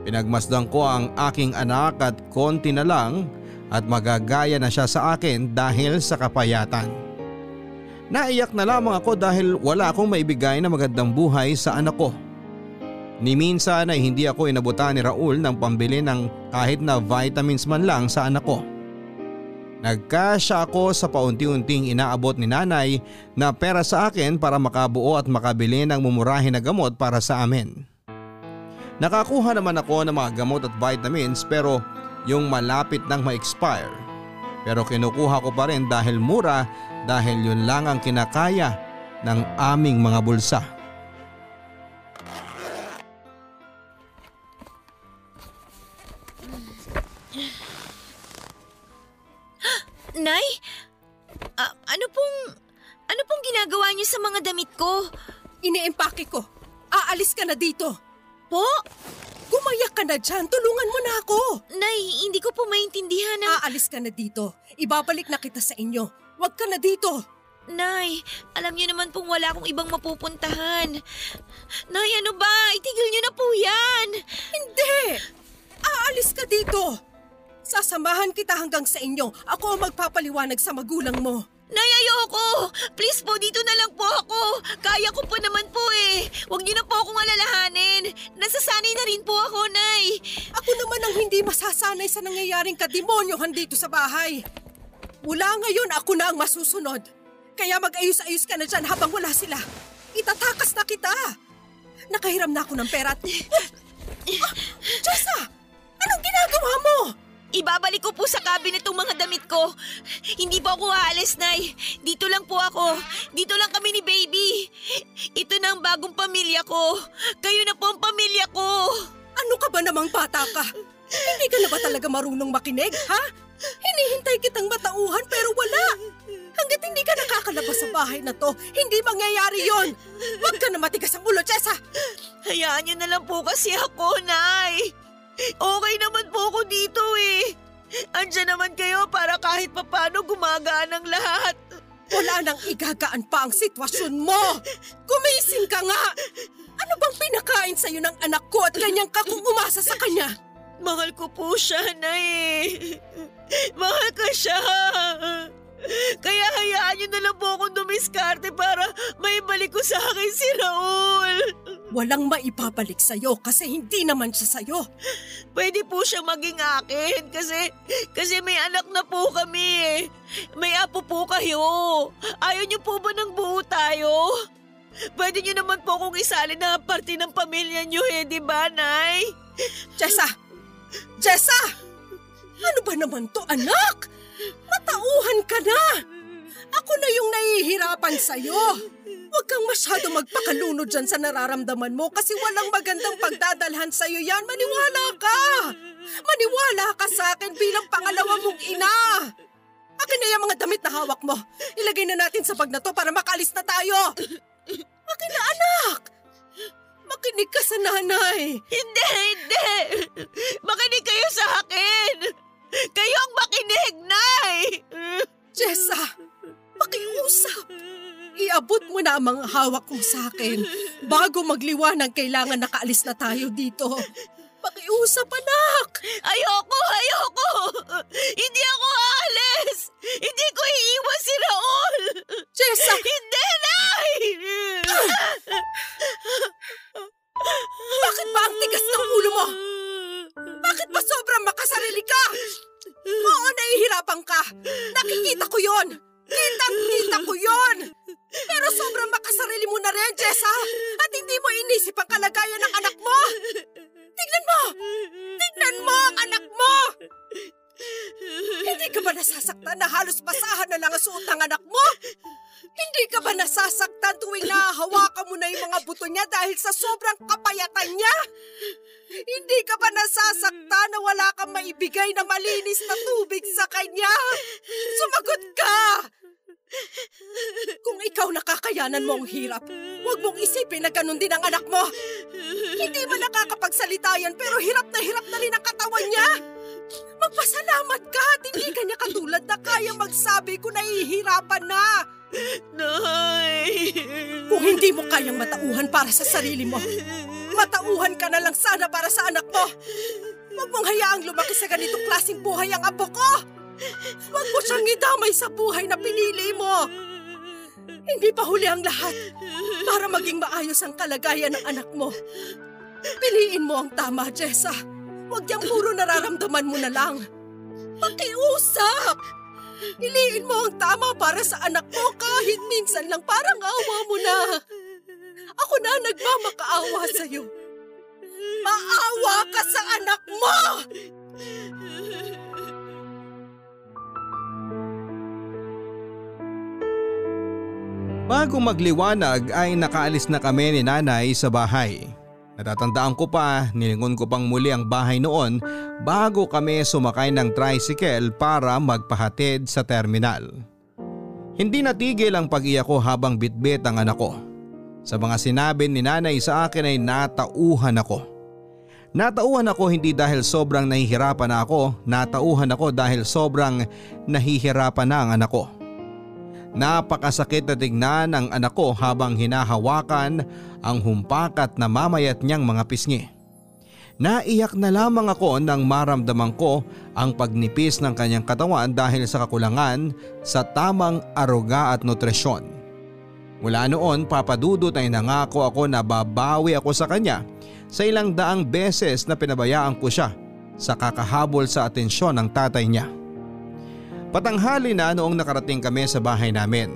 Pinagmasdan ko ang aking anak at konti na lang at magagaya na siya sa akin dahil sa kapayatan. Naiyak na lamang ako dahil wala akong maibigay na magandang buhay sa anak ko. Ni minsan ay hindi ako inabutan ni Raul ng pambili ng kahit na vitamins man lang sa anak ko. Nagkasya ako sa paunti-unting inaabot ni nanay na pera sa akin para makabuo at makabili ng mumurahin na gamot para sa amin. Nakakuha naman ako ng mga gamot at vitamins pero yung malapit nang ma-expire. Pero kinukuha ko pa rin dahil mura dahil yun lang ang kinakaya ng aming mga bulsa. Nay? Ah, ano pong... Ano pong ginagawa niyo sa mga damit ko? Iniempake ko. Aalis ka na dito. Po? Gumayak ka na dyan. Tulungan mo na ako. Nay, hindi ko po maintindihan ang... Aalis ka na dito. Ibabalik na kita sa inyo. Huwag ka na dito. Nay, alam niyo naman pong wala akong ibang mapupuntahan. Nay, ano ba? Itigil niyo na po yan. Hindi! Aalis ka dito. Sasamahan kita hanggang sa inyo. Ako ang magpapaliwanag sa magulang mo. Nay, ayoko! Please po, dito na lang po ako. Kaya ko po naman po eh. Huwag niyo na po akong alalahanin. Nasasanay na rin po ako, Nay. Ako naman ang hindi masasanay sa nangyayaring kademonyohan dito sa bahay. Mula ngayon ako na ang masusunod. Kaya mag-ayos-ayos ka na dyan habang wala sila. Itatakas na kita. Nakahiram na ako ng pera at... Ah, Jessa! Anong ginagawa mo? Ibabalik ko po sa cabinet itong mga damit ko. Hindi po ako aalis, Nay. Dito lang po ako. Dito lang kami ni Baby. Ito na ang bagong pamilya ko. Kayo na po ang pamilya ko. Ano ka ba namang bata ka? Hindi ka na ba talaga marunong makinig, ha? Hinihintay kitang matauhan pero wala. Hanggat hindi ka nakakalabas sa bahay na to, hindi mangyayari yon. Huwag ka na matigas ang ulo, Jessa. Hayaan niyo na lang po kasi ako, Nay. Okay naman po ako dito eh. Andiyan naman kayo para kahit papano gumagaan ang lahat. Wala nang igagaan pa ang sitwasyon mo. Gumising ka nga. Ano bang pinakain sa'yo ng anak ko at ganyan ka kung umasa sa kanya? Mahal ko po siya, Nay. Mahal ko siya. Kaya hayaan niyo na lang po akong dumiskarte para maibalik ko sa akin si Raul. Walang maipabalik sa'yo kasi hindi naman siya sa'yo. Pwede po siya maging akin kasi, kasi may anak na po kami eh. May apo po kayo. Ayaw niyo po ba ng buo tayo? Pwede niyo naman po akong isali na parte ng pamilya niyo eh, di ba, Nay? Jessa! Jessa! Ano ba naman to, anak? Matauhan ka na! Ako na yung nahihirapan sa'yo. Huwag kang masyado magpakalunod dyan sa nararamdaman mo kasi walang magandang pagdadalhan sa'yo yan. Maniwala ka! Maniwala ka sa akin bilang pangalawa mong ina! Akin na yung mga damit na hawak mo. Ilagay na natin sa bag na to para makalis na tayo. Akin na anak! Makinig ka sa nanay. Hindi, hindi! Makinig kayo sa akin! Kayo ang makinig, Nay! Jessa, makiusap. Iabot mo na ang mga hawak mo sa akin. Bago magliwanag, kailangan nakaalis na tayo dito. Pakiusap, anak! Ayoko, ayoko! Hindi ako aalis! Hindi ko iiwan si Raul! Jessa! Hindi, Nay! Bakit ba ang tigas ng ulo mo? Bakit ba sobrang makasarili ka? Oo, nahihirapan ka. Nakikita ko yon. Kitang-kita ko yon. Pero sobrang makasarili mo na rin, Jessa. At hindi mo inisip ang kalagayan ng anak mo. Tignan mo! Tignan mo ang anak mo! Hindi ka ba nasasaktan na halos basahan na lang ang suot ng anak mo? Hindi ka ba nasasaktan tuwing nahahawakan mo na yung mga buto niya dahil sa sobrang kapayatan niya? Hindi ka ba nasasaktan na wala kang maibigay na malinis na tubig sa kanya? Sumagot ka! Kung ikaw nakakayanan mo ang hirap, huwag mong isipin na ganun din ang anak mo. Hindi mo nakakapagsalita yan pero hirap na hirap na rin ang katawan niya. Magpasalamat ka at hindi ka niya katulad na kaya magsabi kung nahihirapan na. Nay! Kung hindi mo kayang matauhan para sa sarili mo, matauhan ka na lang sana para sa anak mo. Huwag mong hayaang lumaki sa ganitong klaseng buhay ang apo ko. Huwag mo siyang idamay sa buhay na pinili mo. Hindi pa huli ang lahat para maging maayos ang kalagayan ng anak mo. Piliin mo ang tama, Jessa. Huwag yung puro nararamdaman mo na lang. Pakiusap! Piliin mo ang tama para sa anak mo kahit minsan lang parang awa mo na. Ako na nagmamakaawa sa'yo. Maawa ka sa anak mo! Bago magliwanag ay nakaalis na kami ni nanay sa bahay. Natatandaan ko pa, nilingon ko pang muli ang bahay noon bago kami sumakay ng tricycle para magpahatid sa terminal. Hindi natigil ang pag-iyak ko habang bitbit ang anak ko. Sa mga sinabi ni nanay sa akin ay natauhan ako. Natauhan ako hindi dahil sobrang nahihirapan na ako, natauhan ako dahil sobrang nahihirapan na ang anak ko. Napakasakit na tignan ang anak ko habang hinahawakan ang humpakat na mamayat niyang mga pisngi. Naiyak na lamang ako nang maramdaman ko ang pagnipis ng kanyang katawan dahil sa kakulangan sa tamang aruga at nutrisyon. Mula noon papadudot ay nangako ako na babawi ako sa kanya sa ilang daang beses na pinabayaan ko siya sa kakahabol sa atensyon ng tatay niya. Patanghali na noong nakarating kami sa bahay namin.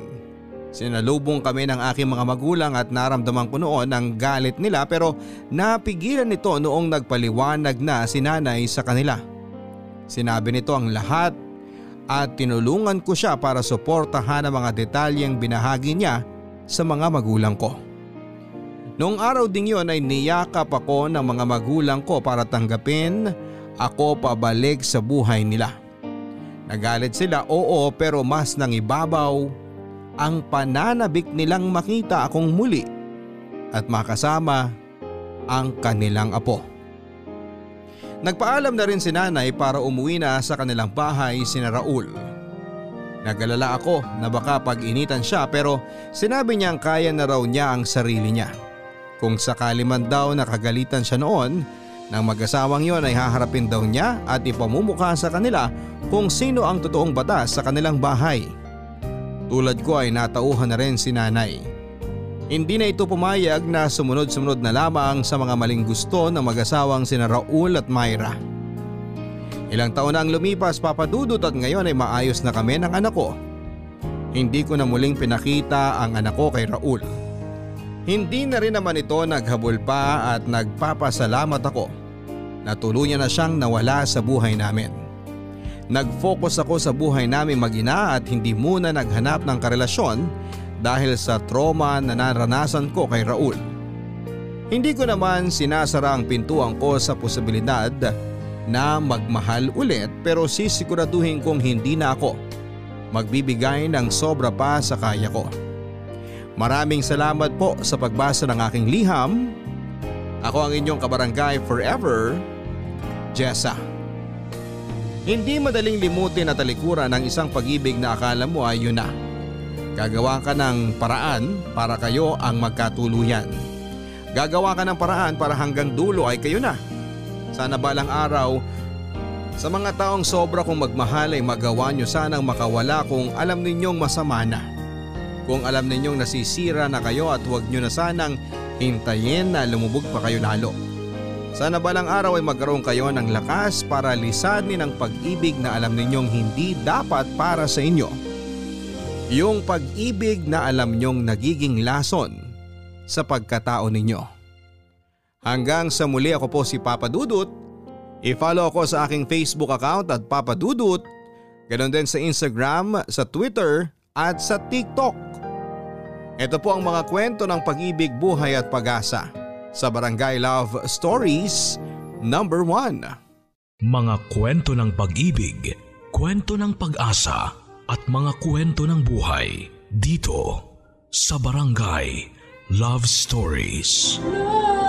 Sinalubong kami ng aking mga magulang at naramdaman ko noon ang galit nila pero napigilan nito noong nagpaliwanag na si nanay sa kanila. Sinabi nito ang lahat at tinulungan ko siya para suportahan ang mga detalyeng binahagi niya sa mga magulang ko. Noong araw ding yon ay niyakap ako ng mga magulang ko para tanggapin ako pabalik sa buhay nila. Nagalit sila oo pero mas nang ibabaw ang pananabik nilang makita akong muli at makasama ang kanilang apo. Nagpaalam na rin si nanay para umuwi na sa kanilang bahay si Raul. Nagalala ako na baka pag-initan siya pero sinabi niyang kaya na raw niya ang sarili niya. Kung sakali man daw nakagalitan siya noon, nang mag-asawang yon ay haharapin daw niya at ipamumukha sa kanila kung sino ang totoong batas sa kanilang bahay. Tulad ko ay natauhan na rin si nanay. Hindi na ito pumayag na sumunod-sumunod na lamang sa mga maling gusto ng mag-asawang sina Raul at Myra. Ilang taon na ang lumipas papadudot at ngayon ay maayos na kami ng anak ko. Hindi ko na muling pinakita ang anak ko kay Raul. Hindi na rin naman ito naghabol pa at nagpapasalamat ako na tuluyan na siyang nawala sa buhay namin. Nag-focus ako sa buhay namin magina at hindi muna naghanap ng karelasyon dahil sa trauma na naranasan ko kay Raul. Hindi ko naman sinasara ang pintuan ko sa posibilidad na magmahal ulit pero sisiguraduhin kong hindi na ako magbibigay ng sobra pa sa kaya ko. Maraming salamat po sa pagbasa ng aking liham. Ako ang inyong kabarangay forever, Jessa. Hindi madaling limutin at talikuran ng isang pag-ibig na akala mo ay yun na. Gagawa ka ng paraan para kayo ang magkatuluyan. Gagawa ka ng paraan para hanggang dulo ay kayo na. Sana balang araw, sa mga taong sobra kong magmahal ay magawa nyo sanang makawala kung alam ninyong masama na. Kung alam ninyong nasisira na kayo at huwag nyo na sanang hintayin na lumubog pa kayo lalo. Sana balang araw ay magkaroon kayo ng lakas para lisanin ang pag-ibig na alam ninyong hindi dapat para sa inyo. Yung pag-ibig na alam ninyong nagiging lason sa pagkatao ninyo. Hanggang sa muli ako po si Papa Dudut. I-follow ako sa aking Facebook account at Papa Dudut. Ganon din sa Instagram, sa Twitter at sa TikTok. Ito po ang mga kwento ng pag-ibig, buhay at pag-asa sa Barangay Love Stories number 1. Mga kwento ng pag-ibig, kwento ng pag-asa at mga kwento ng buhay dito sa Barangay Love Stories. Love